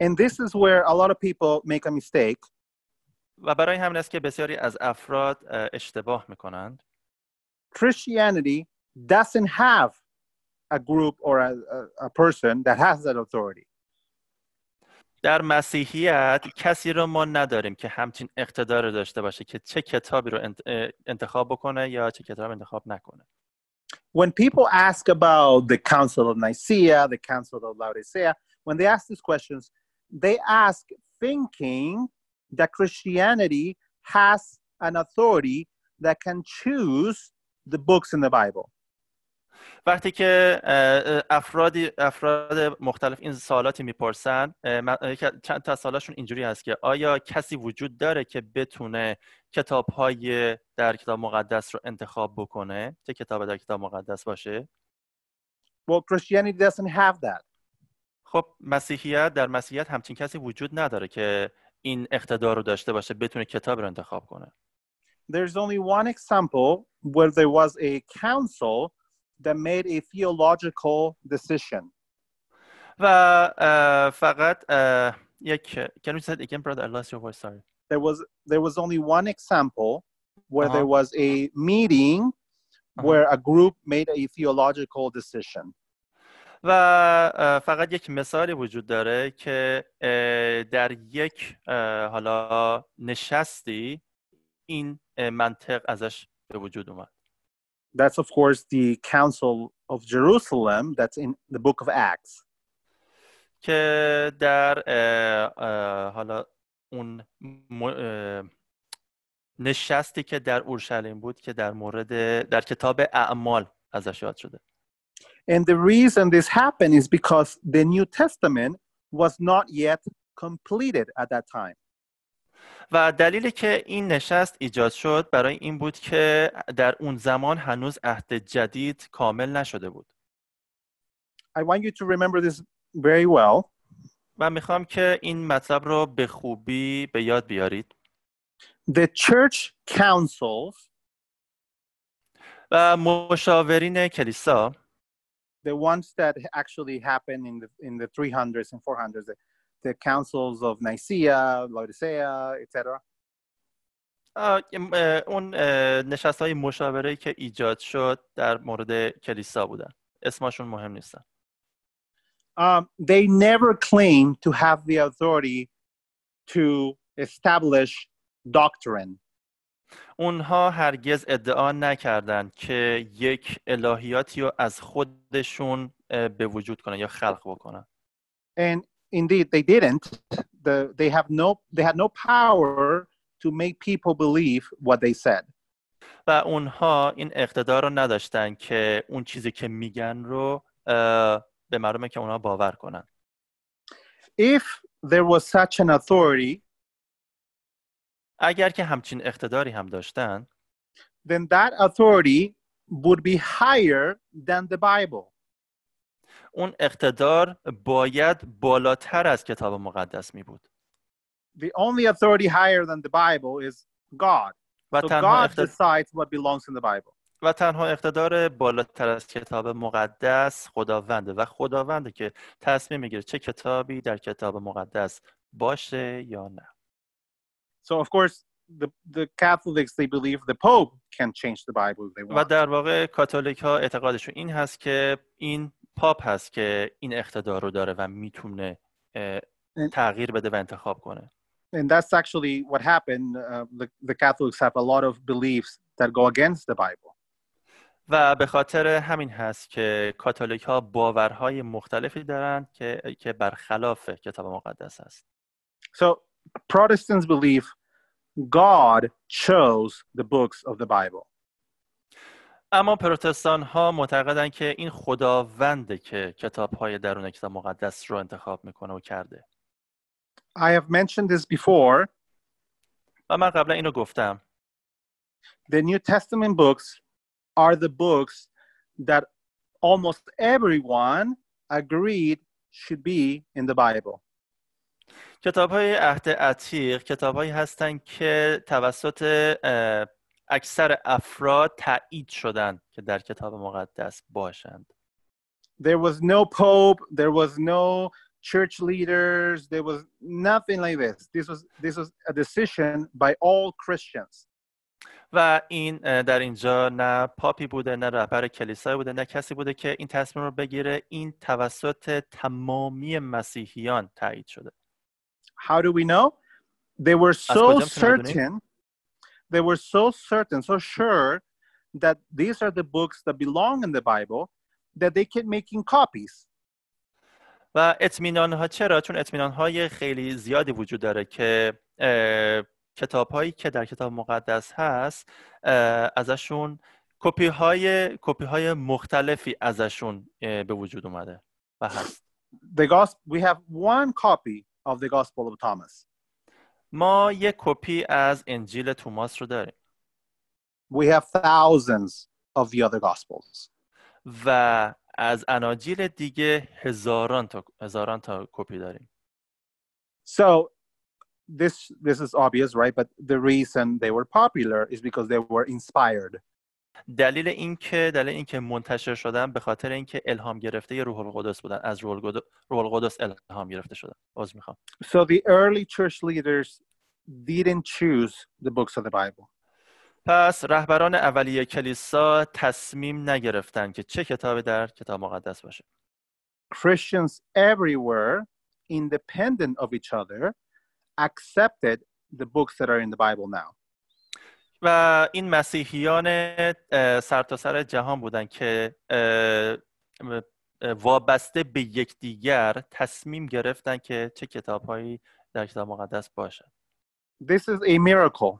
And this is where a lot of people make a mistake. و برای همین است که بسیاری از افراد اه، اشتباه می‌کنند. Christianity doesn't have a group or a, a, a person that has that authority. در مسیحیت کسی رو ما نداریم که همچین اقتدار رو داشته باشه که چه کتابی رو انت- اه، انتخاب بکنه یا چه کتاب انتخاب نکنه When people ask about the Council of Nicaea, the Council of Laodicea, when they ask these questions, they ask thinking that Christianity has an authority that can choose the books in the Bible. وقتی که افرادی افراد مختلف این سوالاتی می‌پرسن چند تا از سوالاشون اینجوری هست که آیا کسی وجود داره که بتونه کتاب های در کتاب مقدس رو انتخاب بکنه؟ چه کتاب در کتاب مقدس باشه؟ Well, Christianity doesn't have that. خب مسیحیت در مسیحیت همچین کسی وجود نداره که این اقتدار رو داشته باشه بتونه کتاب رو انتخاب کنه. There's only one example where there was a council that made a theological decision. و اه، فقط اه، یک can you say it again brother I lost your voice sorry There was there was only one example where Uh-huh. there was a meeting Uh-huh. where a group made a theological decision. و اه، فقط یک مثالی وجود داره که اه، در یک اه، حالا نشستی این اه، منطق ازش به وجود اومد That's of course the Council of Jerusalem that's in the book of Acts. که در اه، اه، حالا اون م- اه، نشستی که در اورشلیم بود که در مورد در کتاب اعمال ازش یاد شده And the reason this happened is because the New Testament was not yet completed at that time. و دلیلی که این نشست ایجاد شد برای این بود که در اون زمان هنوز عهد جدید کامل نشده بود I want you to remember this very well. و می‌خوام که این مطلب رو به خوبی به یاد بیارید The church councils, و مشاورین کلیسا the ones that actually happened in the in the 300s and 400s, the, councils of Nicaea, Laodicea, etc. اه، اون نشست های مشاوره که ایجاد شد در مورد کلیسا بودن اسمشون مهم نیستن Um, they never claimed to have the authority to establish doctrine. اونها هرگز ادعا نکردند که یک الهیاتی رو از خودشون به وجود کنن یا خلق بکنن and indeed they didn't the, they have no they had no power to make people believe what they said و اونها این اقتدار رو نداشتن که اون چیزی که میگن رو اه، به مردمه که اونها باور کنن if there was such an authority اگر که همچین اقتداری هم داشتن then that authority would be higher than the bible اون اقتدار باید بالاتر از کتاب مقدس می بود. The only authority higher than the bible is god. و so تنها, god اقتدار decides what belongs in the bible. و تنها اقتدار بالاتر از کتاب مقدس خداونده و خداونده که تصمیم می‌گیره چه کتابی در کتاب مقدس باشه یا نه. So of course the, the catholics they believe the pope can change the bible if they و want. در واقع کاتولیک ها اعتقادشون این هست که این پاپ هست که این اقتدار رو داره و می‌تونه تغییر بده و انتخاب کنه and that's actually what happened uh, the, the catholics have a lot of beliefs that go against the bible و به خاطر همین هست که کاتولیک ها باورهای مختلفی دارند که که برخلاف کتاب مقدس است So Protestants believe God chose the books of the Bible. اما پروتستان ها معتقدند که این خداونده که کتاب های درون کتاب مقدس رو انتخاب می‌کنه و کرده I have mentioned this before. و من قبلا اینو گفتم The New Testament books are the books that almost everyone agreed should be in the Bible. کتاب های عهد عتیق کتاب هایی هستند که توسط اکثر افراد تایید شدن که در کتاب مقدس باشند There was no pope, there was no church leaders, there was nothing like this. This was this was a decision by all Christians. و این در اینجا نه پاپی بوده نه رهبر کلیسایی بوده نه کسی بوده که این تصمیم رو بگیره این توسط تمامی مسیحیان تایید شده How do we know? They were so certain, they were so certain, so sure that these are the books that belong in the Bible that they kept making copies. و اطمینان ها چرا چون اطمینان های خیلی زیادی وجود داره که کتاب هایی که در کتاب مقدس هست ازشون کپی های کپی های مختلفی ازشون به وجود اومده و هست The gospel, we have one copy of the Gospel of Thomas. ما یک کپی از انجیل توماس رو داریم We have thousands of the other Gospels. و از اناجیل دیگه هزاران تا هزاران تا کپی داریم So this this is obvious, right? But the reason they were popular is because they were inspired. دلیل اینکه دلیل اینکه منتشر شدن به خاطر اینکه الهام گرفته یه روح القدس بودن از روح القدس, روح القدس الهام گرفته شدن عذر می‌خوام So the early church leaders didn't choose the books of the Bible. پس رهبران اولیه کلیسا تصمیم نگرفتن که چه کتابی در کتاب مقدس باشه Christians everywhere, independent of each other, accepted the books that are in the Bible now. و این مسیحیان سرتاسر جهان بودن که وابسته به یکدیگر تصمیم گرفتن که چه کتابهایی در کتاب مقدس باشه This is a miracle.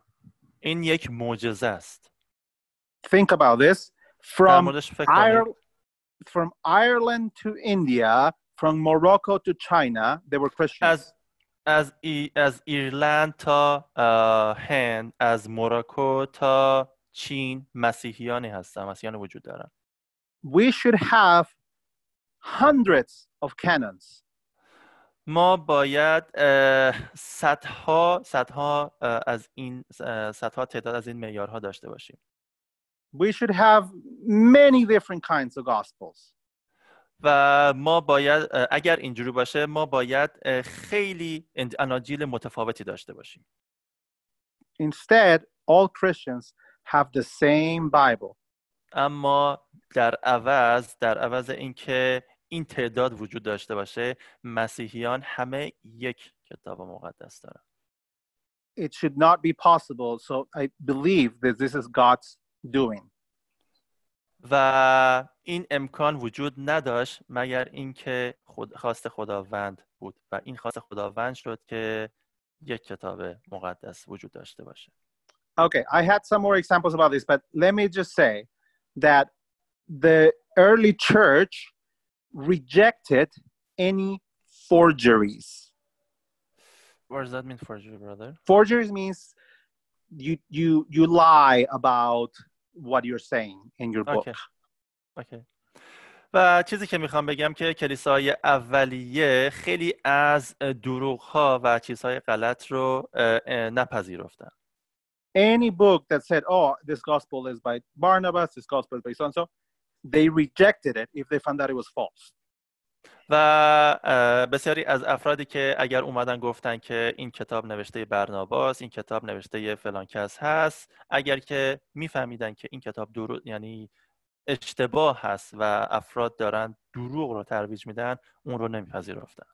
این یک معجزه است Think about this. From موردش فکر کنید Ire- from Ireland to India, from Morocco to China, they were Christians. از از, ای- از ایرلند تا اه، هند از موراکو تا چین مسیحیانی هستن مسیحیان وجود دارن we should have hundreds of canons. ما باید اه، صدها صدها اه، از این اه، صدها تعداد از این معیارها داشته باشیم We should have many different kinds of gospels. و ما باید اگر اینجوری باشه ما باید خیلی اناجیل متفاوتی داشته باشیم Instead, all Christians have the same Bible. اما در عوض در عوض اینکه این تعداد وجود داشته باشه مسیحیان همه یک کتاب مقدس دارن It should not be possible. So I believe that this is God's doing. و این امکان وجود نداشت مگر اینکه خود خواست خداوند بود و این خواست خداوند شد که یک کتاب مقدس وجود داشته باشه Okay, I had some more examples about this, but let me just say that the early church rejected any forgeries. What does that mean for you, brother? Forgeries means you you you lie about what you're saying in your book. اوکی و چیزی که می‌خوام بگم که کلیسای اولیه خیلی از دروغ ها و چیزهای غلط رو نپذیرفتن Any book that said, "Oh, this gospel is by Barnabas, this gospel is by so and so," they rejected it if they found that it was false. و بسیاری از افرادی که اگر اومدن گفتن که این کتاب نوشته برناباس این کتاب نوشته فلان کس هست اگر که میفهمیدن که این کتاب درو یعنی اشتباه هست و افراد دارن دروغ رو ترویج میدن اون رو نمیپذیرفتن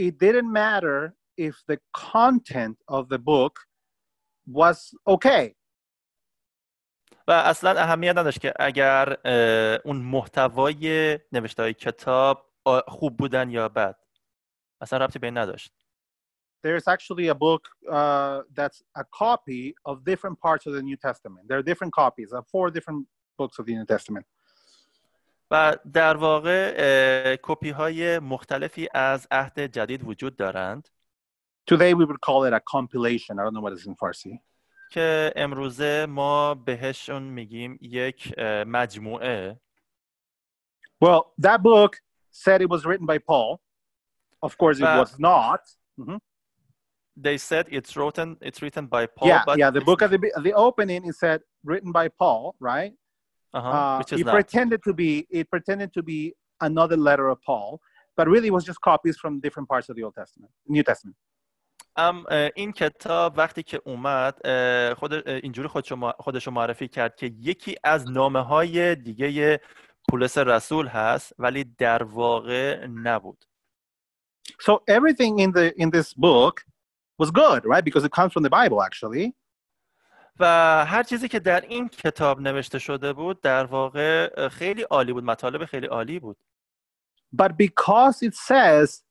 It didn't matter if the content of the book was okay. و اصلا اهمیت نداشت که اگر اون محتوای نوشته های کتاب خوب بودن یا بد اصلا ربطی به این نداشت There's actually a book uh, that's a copy of different parts of the New Testament. There are different copies of four different books of the New Testament. و در واقع اه، کپی های مختلفی از عهد جدید وجود دارند Today we would call it a compilation. I don't know what it is in Farsi. که امروزه ما بهشون میگیم یک اه، مجموعه Well, that book said it was written by Paul. Of course, it Uh, was not. Mhm. they said it's written it's written by Paul yeah, but yeah. The it's- book at the, be- at the opening it said written by Paul, right? uh-huh, Uh, which is it not. pretended to be it pretended to be another letter of Paul, but really it was just copies from different parts of the Old Testament, New Testament. ام اه، این کتاب وقتی که اومد اه، خود اه، اینجوری خودشو ما- خودشو معرفی کرد که یکی از نامه های دیگه پولس رسول هست ولی در واقع نبود So everything in the in this book was good, right? Because it comes from the Bible, actually. و هر چیزی که در این کتاب نوشته شده بود در واقع خیلی عالی بود مطالب خیلی عالی بود But because it says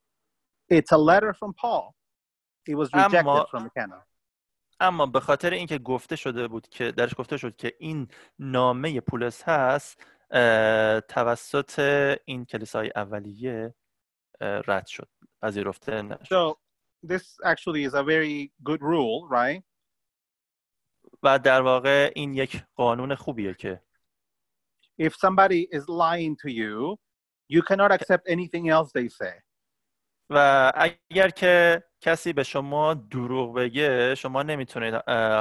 it's a letter from Paul, it was rejected Amma- from the canon. اما به خاطر اینکه گفته شده بود که درش گفته شد که این نامه پولس هست توسط این کلیسای اولیه رد شد پذیرفته نشد So this actually is a very good rule, right? و در واقع این یک قانون خوبیه که If somebody is lying to you, you cannot accept anything else they say. و اگر که کسی به شما دروغ بگه شما نمی‌تونید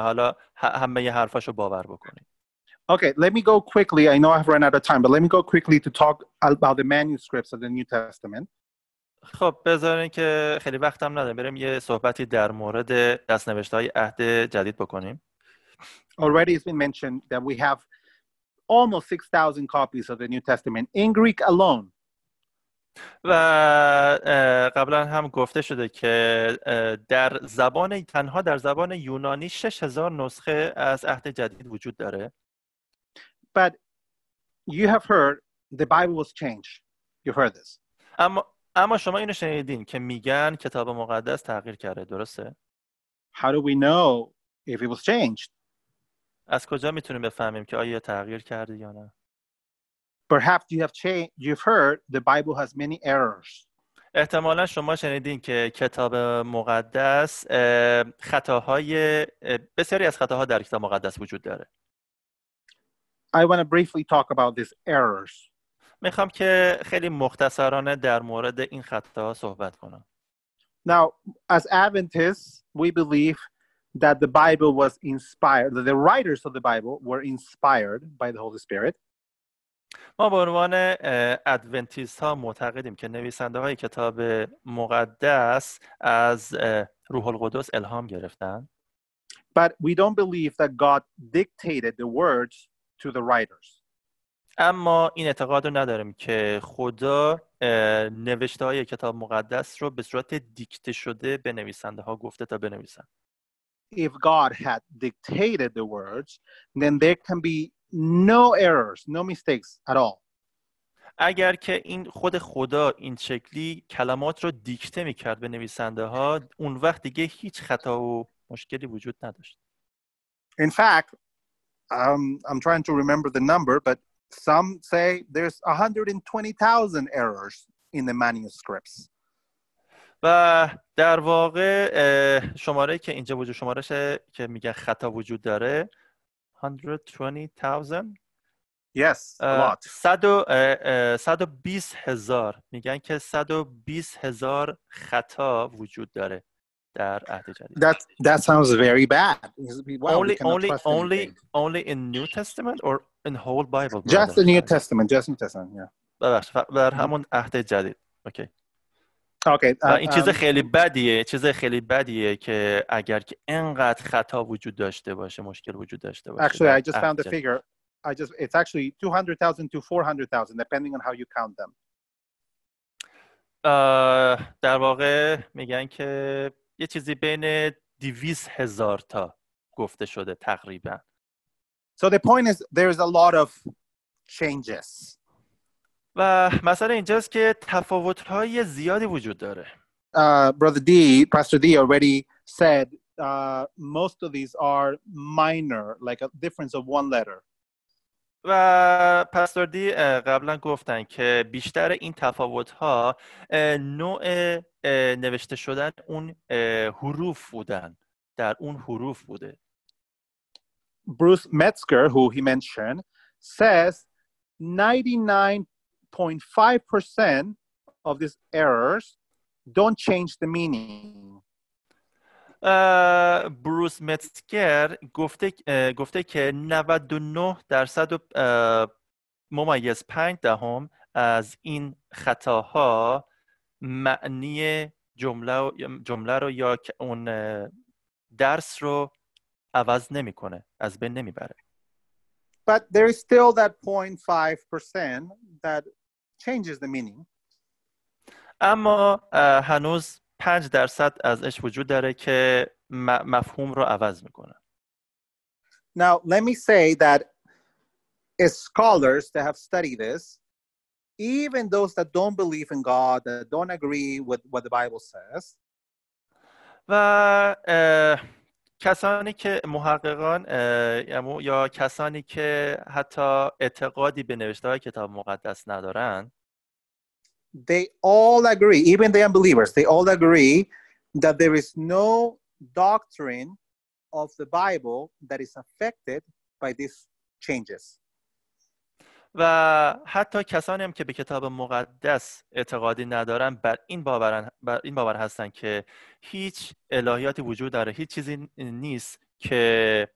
حالا همه حرفاشو باور بکنید Okay, let me go quickly. I know I've run out of time, but let me go quickly to talk about the manuscripts of the New Testament. خب بذارین که خیلی وقتم نداریم بریم یه صحبتی در مورد دستنوشته های عهد جدید بکنیم Already it's been mentioned that we have almost 6,000 copies of the New Testament in Greek alone. و قبلا هم گفته شده که در زبان تنها در زبان یونانی 6000 نسخه از عهد جدید وجود داره But you have heard the Bible was changed. You've heard this. اما اما شما اینو شنیدین که میگن کتاب مقدس تغییر کرده درسته How do we know if it was changed? از کجا می‌تونیم بفهمیم که آیا تغییر کرده یا نه Perhaps you have changed. You've heard the Bible has many errors. احتمالا شما شنیدین که کتاب مقدس اه، خطاهای اه، بسیاری از خطاها در کتاب مقدس وجود داره I want to briefly talk about these errors. می‌خوام که خیلی مختصرانه در مورد این خطاها صحبت کنم Now, as Adventists, we believe that the Bible was inspired, that the writers of the Bible were inspired by the Holy Spirit, ما به عنوان ادونتیست ها معتقدیم که نویسنده های کتاب مقدس از روح القدس الهام گرفتن. But we don't believe that God dictated the words to the writers. اما این اعتقاد رو نداریم که خدا نوشته های کتاب مقدس رو به صورت دیکته شده به نویسنده ها گفته تا بنویسن. If God had dictated the words, then there can be no errors, no mistakes at all. اگر که این خود خدا این شکلی کلمات رو دیکته میکرد به نویسنده ها اون وقت دیگه هیچ خطا و مشکلی وجود نداشت In fact, um, I'm trying to remember the number, but some say there's 120,000 errors in the manuscripts. و در واقع شماره که اینجا وجود شمارش که میگن خطا وجود داره 120,000 Yes, a lot. صد و- اه، اه، 120 هزار میگن که 120 هزار خطا وجود داره در عهد جدید That that sounds very bad. Wow, only only only anything. only in New Testament or in whole Bible Just the New Testament, just New Testament. Yeah. ببخشید در همون عهد جدید اوکی Okay. Uh, این چیز خیلی بدیه چیز خیلی بدیه که اگر که انقدر خطا وجود داشته باشه مشکل وجود داشته باشه actually, I just found the figure. I just it's actually 200,000 to 400,000, depending on how you count them. در واقع میگن که یه چیزی بین 200 هزار تا گفته شده تقریبا So the point is, there's a lot of changes. و مسئله اینجاست که تفاوت‌های زیادی وجود داره. Uh, Brother D, Pastor D already said uh, most of these are minor, like a difference of one letter. و پستور دی اه، قبلا گفتن که بیشتر این تفاوت ها نوع اه، نوشته شدن اون حروف بودن. در اون حروف بوده. Bruce Metzger, who he mentioned, says 99.5% of these errors don't change the meaning. بروس متسکر گفته گفته که 99 درصد و ممیز 5 دهم از این خطاها معنی جمله جمله رو یا اون درس رو عوض نمی‌کنه از بین نمی‌بره But there is still that 0.5% that changes the meaning. اما اه، هنوز 5 درصد ازش وجود داره که م- مفهوم رو عوض میکنه Now, let me say that as scholars that have studied this, even those that don't believe in God, that don't agree with what the Bible says, و اه، کسانی که محققان یا کسانی که حتی اعتقادی به نوشته های کتاب مقدس ندارن they all agree, even the unbelievers, they all agree that there is no doctrine of the Bible that is affected by these changes. و حتی کسانی هم که به کتاب مقدس اعتقادی ندارن بر این باورن بر این باور هستن که هیچ الهیاتی وجود داره هیچ چیزی نیست که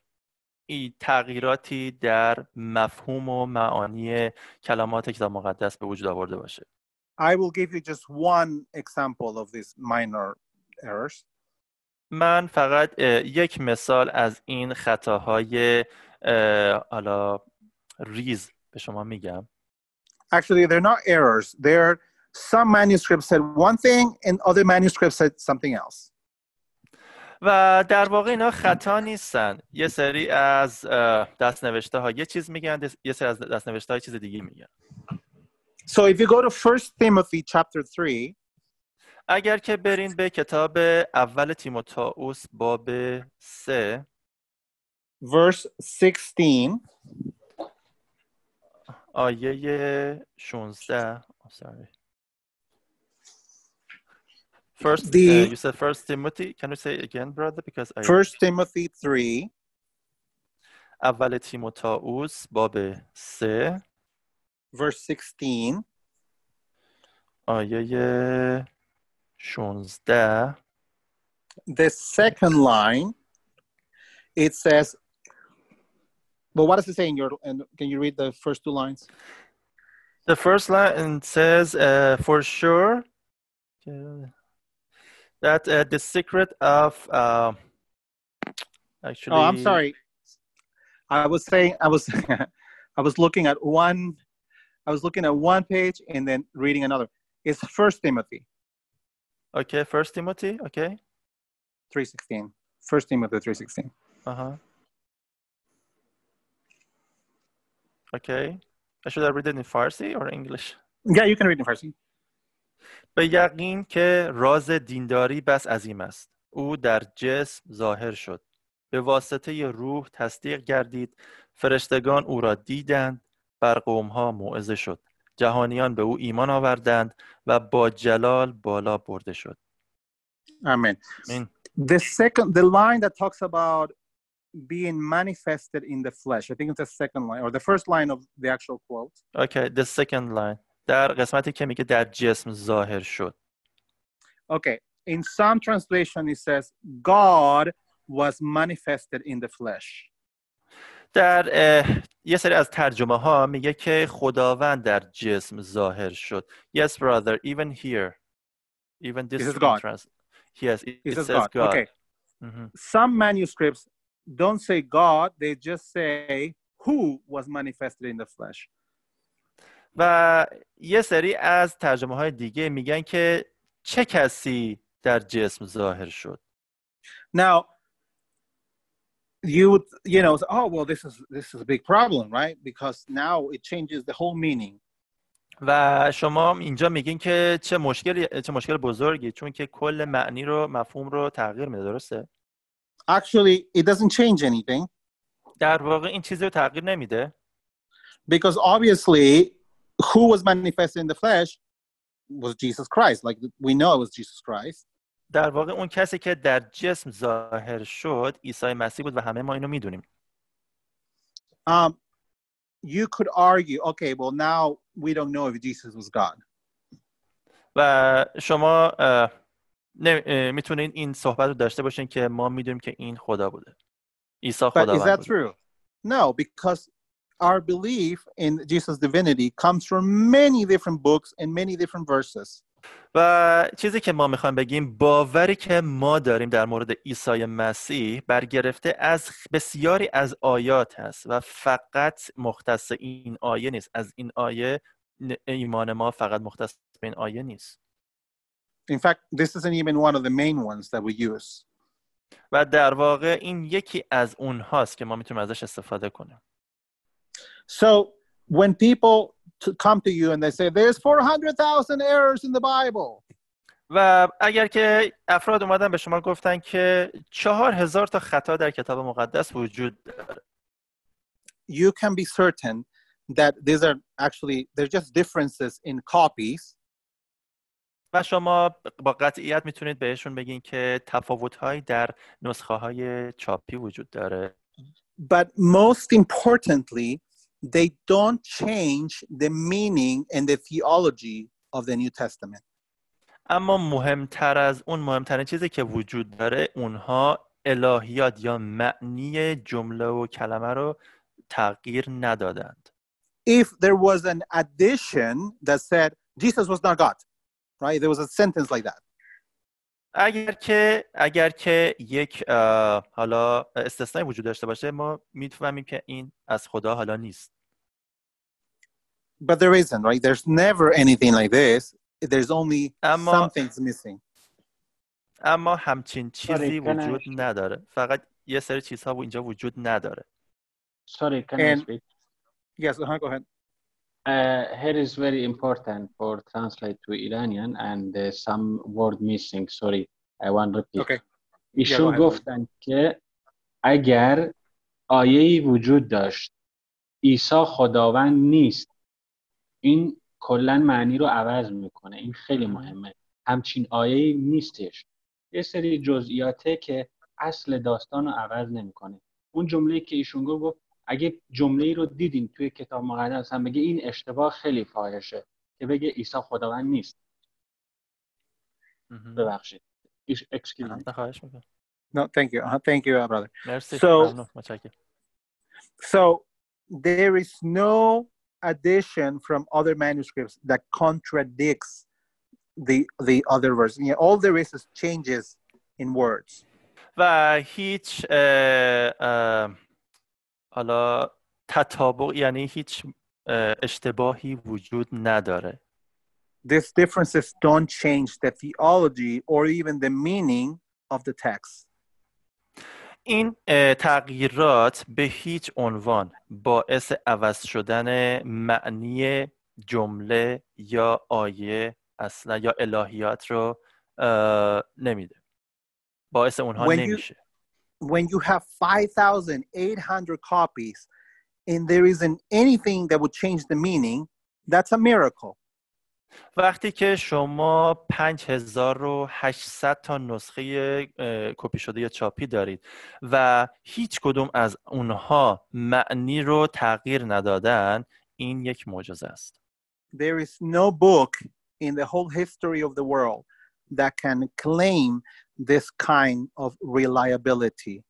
این تغییراتی در مفهوم و معانی کلمات کتاب مقدس به وجود آورده باشه I will give you just one example of these minor errors. من فقط یک مثال از این خطاهای اه، حالا ریز به شما میگم Actually, they're not errors. They're some manuscripts said one thing and other manuscripts said something else. و در واقع اینا خطا نیستن یه سری از دست نوشته ها یه چیز میگن یه سری از دست نوشته های چیز دیگه میگن So if you go to First Timothy chapter 3, اگر که برین به کتاب اول تیموتائوس باب سه verse 16, آیه 16 oh, sorry. First, The- uh, you said First Timothy. Can you say it again, brother? Because I First Timothy 3, اول تیموتائوس باب سه verse 16, آیه 16 the second line, it says, well, what does it say in your, and can you read the first two lines? The first line says, uh, for sure, uh, that uh, the secret of uh, actually. Oh, I'm sorry. I was saying, I was, I was looking at one, I was looking at one page and then reading another. It's First Timothy Okay, First Timothy. Okay. 3.16. First Timothy 3.16. Uh huh. Okay. Should I read it in Farsi or English? Yeah, you can read in Farsi. به یقین که راز دینداری بس عظیم است او در جسم ظاهر شد به واسطه روح تصدیق گردید فرشتگان او را دیدند بر قومها موعظه شد جهانیان به او ایمان آوردند و با جلال بالا برده شد Amen. Amen. The second, the line that talks about being manifested in the flesh, I think it's the second line or the first line of the actual quote. Okay, the second line در قسمتی که میگه در جسم ظاهر شد Okay, in some translation it says God was manifested in the flesh. در اه، یه سری از ترجمه ها میگه که خداوند در جسم ظاهر شد Yes brother even here even this It says one God. trans- yes it, It it says says God. God, Okay, Mhm. some manuscripts don't say God; they just say who was manifested in the flesh. و یه سری از ترجمه های دیگه میگن که چه کسی در جسم ظاهر شد Now, you would, you know, oh well, this is this is a big problem, right? Because now it changes the whole meaning. و شما اینجا میگین که چه مشکلی چه مشکل بزرگی چون که کل معنی رو مفهوم رو تغییر میده درسته Actually, it doesn't change anything در واقع این چیزی رو تغییر نمیده because obviously, who was manifested in the flesh was Jesus Christ. Like we know it was Jesus Christ. در واقع اون کسی که در جسم ظاهر شد عیسی مسیح بود و همه ما اینو میدونیم Um, you could argue, okay, well now we don't know if Jesus was God. و شما اه، نه- اه، می‌تونین این صحبت رو داشته باشین که ما می‌دونیم که این خدا بوده عیسی But is that true? No, because our belief in Jesus' divinity comes from many different books and many different verses. و چیزی که ما می‌خوایم بگیم باوری که ما داریم در مورد عیسی مسیح برگرفته از بسیاری از آیات هست و فقط مختص این آیه نیست از این آیه ایمان ما فقط مختص به این آیه نیست In fact, this isn't even one of the main ones that we use. و در واقع این یکی از اونهاست که ما میتونیم ازش استفاده کنیم So when people to come to you and they say there's 400,000 errors in the Bible, و اگر که افراد اومدن به شما گفتن که چهار هزار تا خطا در کتاب مقدس وجود داره you can be certain that these are actually they're just differences in copies و شما با قطعیت می‌تونید بهشون بگین که تفاوت‌هایی در نسخه های چاپی وجود داره. But most importantly they don't change the meaning and the theology of the new testament. اما مهمتر از اون مهمترین چیزی که وجود داره اونها الهیات یا معنی جمله و کلمه رو تغییر ندادند. If there was an addition that said jesus was not god right there was a sentence like that اگر که اگر که یک حالا استثنایی وجود داشته باشه ما می‌فهمیم که این از خدا حالا نیست but there isn't right there's never anything like this there's only اما some things missing اما همچین چیزی Sorry, can I- وجود نداره فقط یه سری چیزها اینجا وجود نداره Sorry, can I And- speak? yes uh-huh, go ahead Uh, here is very important for translate to Iranian and uh, some word missing. Sorry, I want repeat. okay ایشون. گفتن که اگر آیه‌ای وجود داشت عیسی خداوند نیست این کلا معنی رو عوض می‌کنه این خیلی مهمه همچین آیه‌ای نیستش یه سری جزئیاته که اصل داستان رو عوض نمی‌کنه اون جمله که ایشون گفت اگه جمله رو دیدین توی کتاب مقدس هم بگه این اشتباه خیلی فاحشه که بگه عیسی خداوند نیست. ببخشید خواهش می‌کنم no thank you uh, thank you uh, brother مرسی So- So there is no addition from other manuscripts that contradicts the the other verse. Yeah, all there is is changes in words. و هیچ حالا تطابق یعنی هیچ اه، اشتباهی وجود نداره. These differences don't change the theology or even the meaning of the text. این تغییرات به هیچ عنوان باعث عوض شدن معنی جمله یا آیه اصلا یا الهیات رو نمیده. باعث اونها When you- نمیشه. When you have 5,800 copies and there isn't anything that would change the meaning, that's a miracle. وقتی که شما 5800 تا نسخه اه، کپی شده یا چاپی دارید و هیچ کدوم از اونها معنی رو تغییر ندادن این یک معجزه است There is no book in the whole history of the world that can claim this kind of reliability.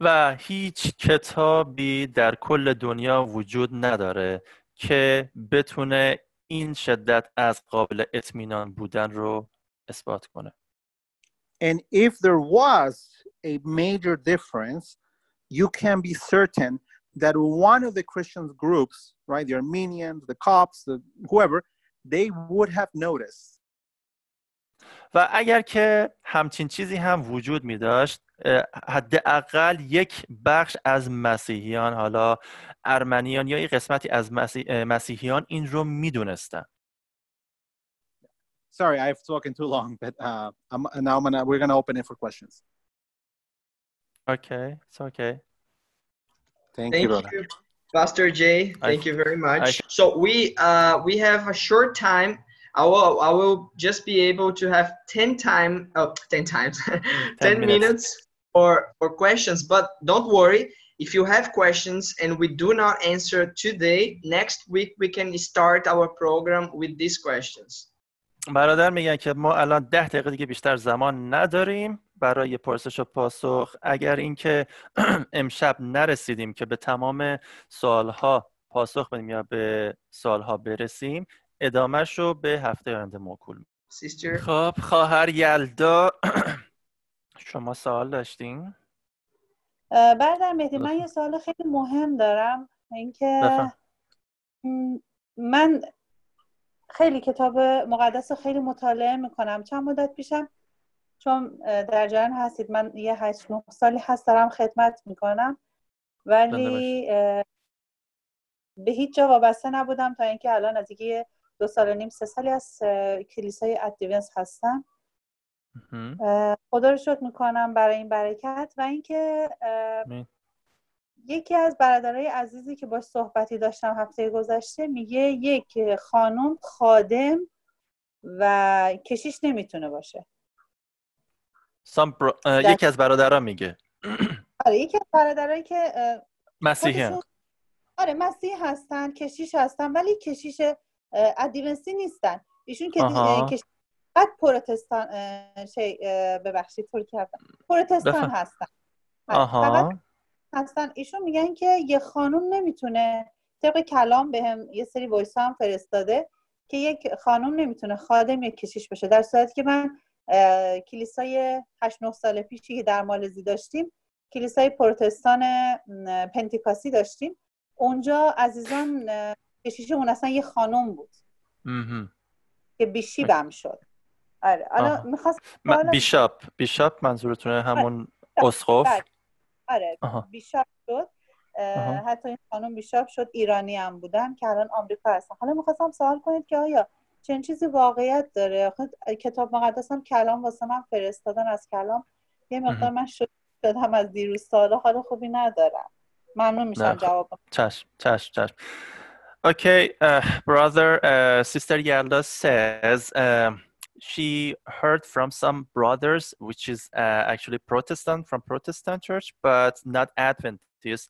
و هیچ کتابی در کل دنیا وجود نداره که بتونه این شدت از قابل اطمینان بودن رو اثبات کنه And if there was a major difference, you can be certain that one of the Christian groups, right, the Armenians, the Copts, the whoever, they would have noticed. و اگر که همچین چیزی هم وجود می داشت حداقل یک بخش از مسیحیان حالا ارمنیان یا یک قسمتی از مسیح- مسیحیان این رو می‌دونستن Sorry, I've spoken too long, but uh, I'm, now I'm gonna, we're going to open it for questions. اوکی it's okay Thank, Thank you, brother. you, Pastor Jay. I- Thank you very much. I- so we uh, we have a short time. I will I will just be able to have 10 time oh, 10 times 10, minutes. minutes for for questions. But don't worry. If you have questions and we do not answer today, next week we can start our program with these questions. برادر میگن که ما الان ده دقیقه دیگه بیشتر زمان نداریم برای پرسش و پاسخ اگر اینکه امشب نرسیدیم که به تمام سوالها پاسخ بدیم یا به سوالها برسیم ادامهش رو به هفته آینده موکول خب خواهر یلدا. شما سوال داشتین؟ اه، برادر مهدی من یه سوال خیلی مهم دارم. اینکه من خیلی کتاب مقدس رو خیلی مطالعه می‌کنم. چند مدت پیشم چون در جریان هستید من یه هشت نه سالی هست دارم خدمت می‌کنم. ولی به هیچ جا وابسته نبودم تا اینکه الان نزدیک دو سال و نیم سه سالی از کلیسای ادونس هستم. خدا رو شکر می‌کنم برای این برکت و اینکه. یکی از برادرای عزیزی که باش صحبتی داشتم هفته گذشته میگه یک خانم خادم و کشیش نمی‌تونه باشه. اه، در- یکی از برادران میگه. آره یکی از برادرایی که مسیحی آره مسیحی هستن کشیش هستن ولی کشیش اه، ادونسی نیستن. ایشون که بعد پروتستان شی ببخشید طور کردم پروتستان. هستن. آها. هستن. ایشون میگن که یه خانوم نمی‌تونه طبق کلام بهم یه سری voice هم فرستاده که یک خانوم نمی‌تونه خادم یک کشیش بشه در صورتی که من کلیسای 8 9 سال پیشی که در مالزی داشتیم کلیسای پروتستان پنتیکاستی داشتیم. اونجا عزیزان کشیشمون اصلا یه خانوم بود. مهم. که bishop هم شد. آره حالا. می‌خواست م- بیشاپ بیشاپ منظورتونه همون اسقف؟ بله. آره آها. بیشاپ شد. اه، آها. حتی این خانم بیشاپ شد ایرانی هم بودن که الان آمریکا هستن. حالا می‌خواستم سوال کنید که آیا چنین چیزی واقعیت داره؟ آخه کتاب مقدس هم کلام واسه من فرستادن از کلام. یه مقدار من شد شدم از دیروز سالا حال خوبی ندارم. ممنون میشم خب. جواب چشم چشم چشم. Okay, uh, brother, uh, Sister Yalda says um, she heard from some brothers, which is uh, actually Protestant from Protestant church, but not Adventist.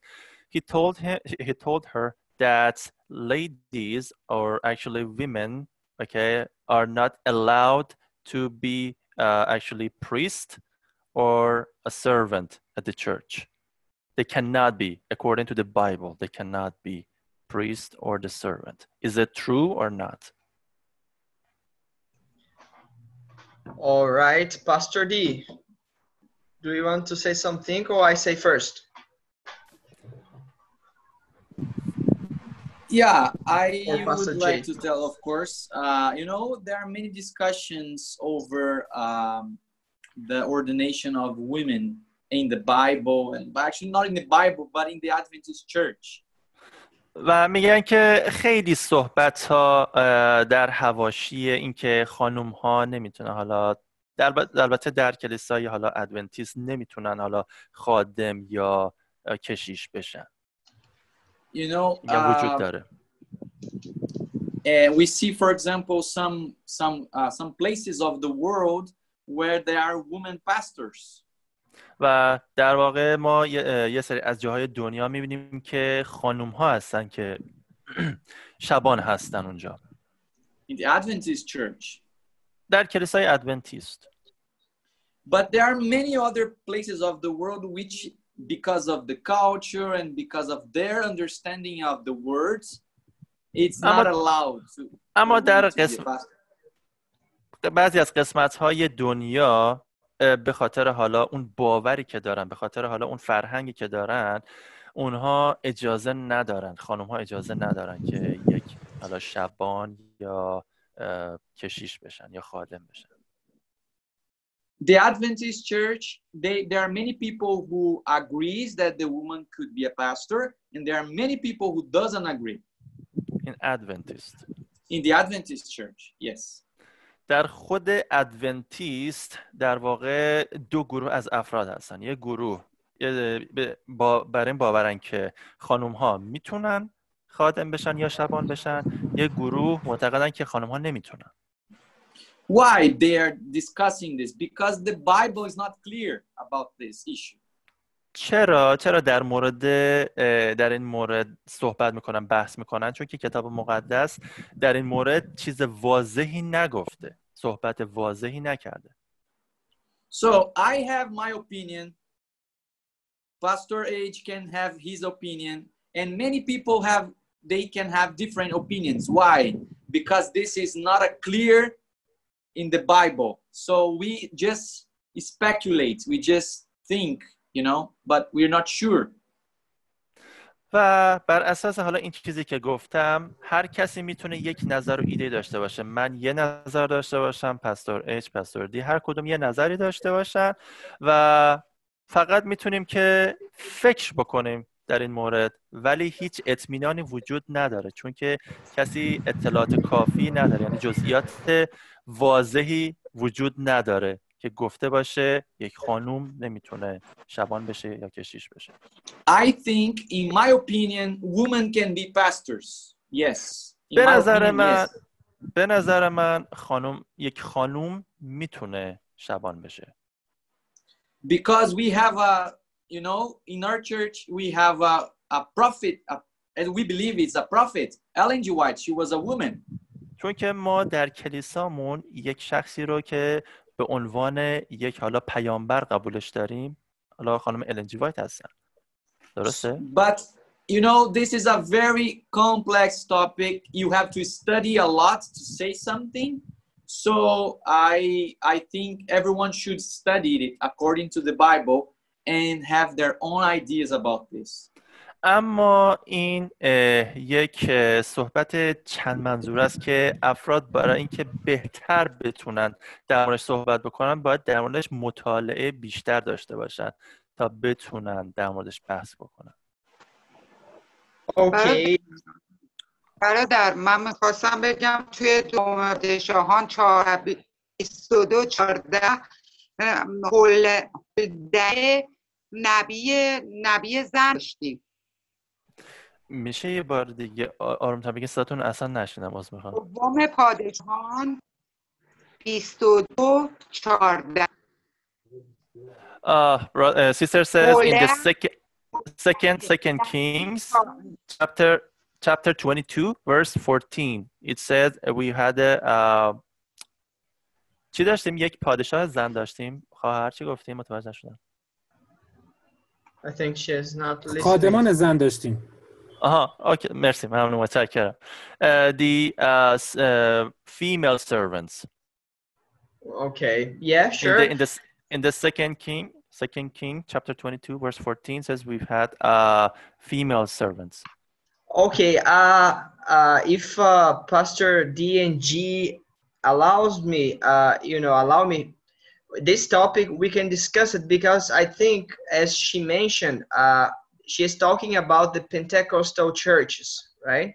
He told him, he told her that ladies or actually women, okay, are not allowed to be uh, actually priest or a servant at the church. They cannot be, according to the Bible, they cannot be priest or the servant. Is it true or not? All right, Pastor D. Do you want to say something or I say first? Yeah, I Or Pastor would like to tell, of course. Uh, you know, there are many discussions over um, the ordination of women in the Bible, and actually not in the Bible, but in the Adventist Church. و میگن که خیلی صحبت ها در حواشی اینکه خانم ها نمی‌تونن حالا در البته در کلیسای حالا ادونتیست نمی‌تونن حالا خادم یا کشیش بشن You know, وجود داره we see, for example, some some uh, some places of the world where there are women pastors. و در واقع ما یه سری از جاهای دنیا می‌بینیم که خانوم ها هستن که شبان هستن اونجا in the Adventist church. در کلیسای ادونتیست But there are many other places of the world which, because of the culture and because of their understanding of the words, it's اما- not allowed to. اما در قسم. بعضی از قسمت های دنیا به خاطر حالا اون باوری که دارن به خاطر حالا اون فرهنگی که دارن اونها اجازه ندارن خانم ها اجازه ندارن که یک حالا شبان یا کشیش بشن یا خادم بشن The Adventist church, they, there are many people who agrees that the woman could be a pastor, and there are many people who doesn't agree. این Adventist In the Adventist church, yes. در خود ادونتیست در واقع دو گروه از افراد هستن یه گروه با بر این باورن که خانم ها می‌تونن خادم بشن یا شبان بشن یه گروه معتقدن که خانم ها نمی‌تونن Why they are discussing this? Because the Bible is not clear about this issue. چرا چرا در مورد در این مورد صحبت می‌کنن بحث می‌کنن چون که کتاب مقدس در این مورد چیز واضحی نگفته صحبت واضحی نکرده So I have my opinion. Pastor H can have his opinion, and many people have they can have different opinions. Why? Because this is not a clear in the Bible. So we just speculate. We just think, you know, but we're not sure. و بر اساس حالا این چیزی که گفتم هر کسی می‌تونه یک نظر و ایده داشته باشه. من یه نظر داشته باشم پستور اچ پستور دی هر کدوم یه نظری داشته باشن و فقط می‌تونیم که فکر بکنیم در این مورد. ولی هیچ اطمینانی وجود نداره چون که کسی اطلاعات کافی نداره. یعنی جزئیات واضحی وجود نداره. که گفته باشه یک خانوم نمی‌تونه شبان بشه یا کشیش بشه I think, in my opinion, women can be pastors. Yes. In به نظر opinion, من yes. به نظر من خانم یک خانوم می‌تونه شبان بشه Because we have a, you know, in our church, we have a, a prophet, a, and we believe it's a prophet. Ellen G. White, she was a woman. چون که ما در کلیسامون یک شخصی رو که به عنوان یک حالا پیامبر قبولش داریم حالا خانم النجی وایت هستن درسته؟ But you know, this is a very complex topic. You have to study a lot to say something. So I I think everyone should study it according to the Bible and have their own ideas about this. اما این یک صحبت چند منظور است که افراد برای اینکه بهتر بتونن در موردش صحبت بکنن باید در موردش مطالعه بیشتر داشته باشن تا بتونن در موردش بحث بکنن Okay. برادر من می‌خواستم بگم توی دوم شاهان چهار- 22 14 هول ده نبی نبی زن داشتیم میشه یه بار دیگه آرومتر بگین صداتون اصلا نشینم باز می‌خوام دوم پادشاهان 22 14 Uh, uh, sister says in the second, second, second Kings, chapter chapter 22, verse 14. It says we had a uh, چی داشتیم؟ یک پادشاه زن داشتیم. خواهر چی گفتیم؟ متوجه نشدم. I think she is not listening. خادمان زن داشتیم Uh-huh. Okay, merci, Madame Watakara. Uh, the uh, uh, female servants. Okay. Yeah, sure. In the, in the, in the second king, second king, chapter 22, verse 14 says we've had uh, female servants. Okay. Uh, uh, if uh, Pastor D and G allows me, uh, you know, allow me this topic, we can discuss it because I think, as she mentioned, uh, she is talking about the Pentecostal churches, right?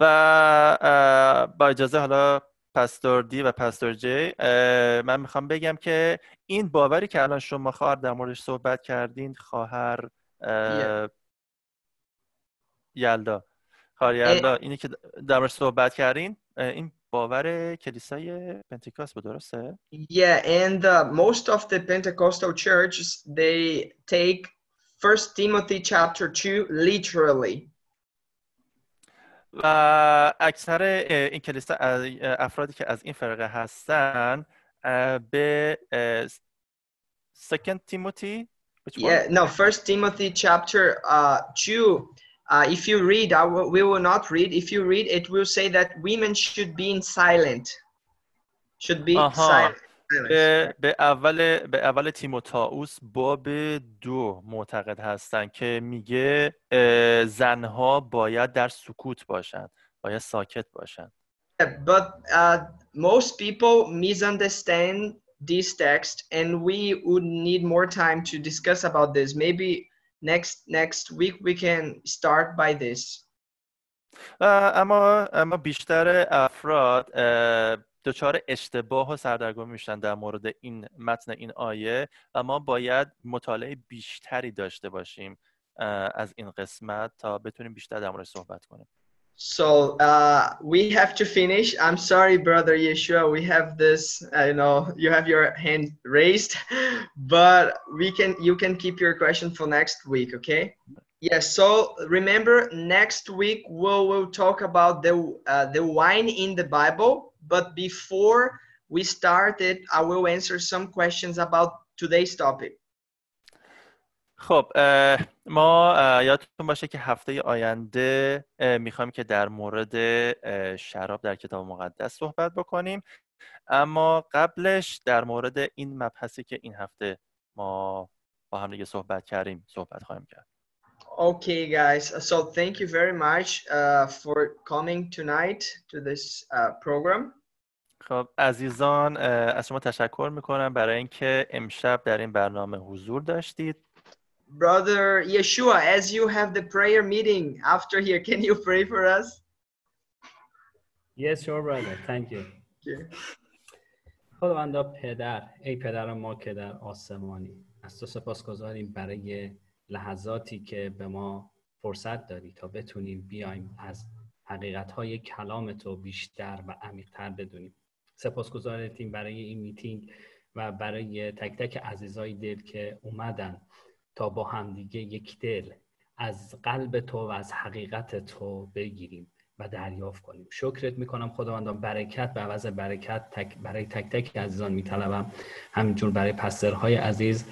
و با اجازه حالا پستور دی و پستور جی من می‌خوام بگم که این باوری که الان شما خواهر در موردش صحبت کردین خواهر اه، یلدا خواهر یلدا اینی که در موردش صحبت کردین این باور کلیسای پنتیکاست بود درسته؟ Yeah, and uh, most of the Pentecostal churches they take First Timothy chapter two literally. و اکثر اه، این کلیسا از- اه، افرادی که از این فرقه هستن اه، به اه، Second Timothy which one? Yeah, no, First Timothy chapter uh, two. Uh, if you read, I will, we will not read. If you read, it will say that women should be in silent. Should be آها silent. به, به اول به اول تیموتائوس باب دو معتقد هستن که میگه زنها باید در سکوت باشن باید ساکت باشن Yeah, but uh, most people misunderstand this text, and we would need more time to discuss about this. Maybe next next week we can start by this. اما اما بیشتر افراد دچار اشتباه و سردرگمی میشن در مورد این متن این آیه و ما باید مطالعه بیشتری داشته باشیم از این قسمت تا بتونیم بیشتر در موردش صحبت کنیم So uh, we have to finish. I'm sorry, brother Yeshua. We have this. I know you have your hand raised, but we can. You can keep your question for next week. Okay. Yes. so remember, next week we will talk about the uh, the wine in the Bible. But before we start it, I will answer some questions about today's topic. خب ما یادتون باشه که هفته آینده می‌خوایم که در مورد شراب در کتاب مقدس صحبت بکنیم اما قبلش در مورد این مبحثی که این هفته ما با هم دیگه صحبت کردیم صحبت خواهیم کرد Okay, guys. So thank you very much uh, for coming tonight to this uh, program. خب عزیزان اه، از شما تشکر میکنم برای اینکه امشب در این برنامه حضور داشتید brother Yeshua, as you have the prayer meeting after here, can you pray for us? Yes, sure, brother. Thank you. Okay. خداوندا پدر ای پدر ما که در آسمانی از تو سپاس گذاریم برای لحظاتی که به ما فرصت داری تا بتونیم بیایم از حقیقت های کلام تو بیشتر و عمیقتر بدونیم. سپاس گذارتیم برای این میتینگ و برای تک تک عزیزای دل که اومدن تا با همدیگه یک دل از قلب تو و از حقیقت تو بگیریم. و دریافت کنیم. شکرت می‌کنم خداوندان. برکت به عوض برکت تک برای تک تک عزیزان میطلبم. همینجور برای پسترهای عزیز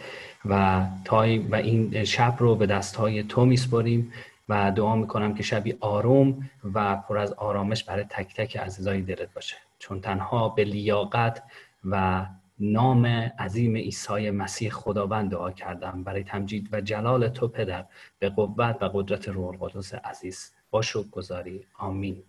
و تای و این شب رو به دستهای تو میسپاریم و دعا می‌کنم که شبی آروم و پر از آرامش برای تک تک عزیزای دلت باشه. چون تنها به لیاقت و نام عظیم عیسی مسیح خداوند دعا کردم. برای تمجید و جلال تو پدر به قوت و قدرت روح القدس عزیز. با گذاری. آمین.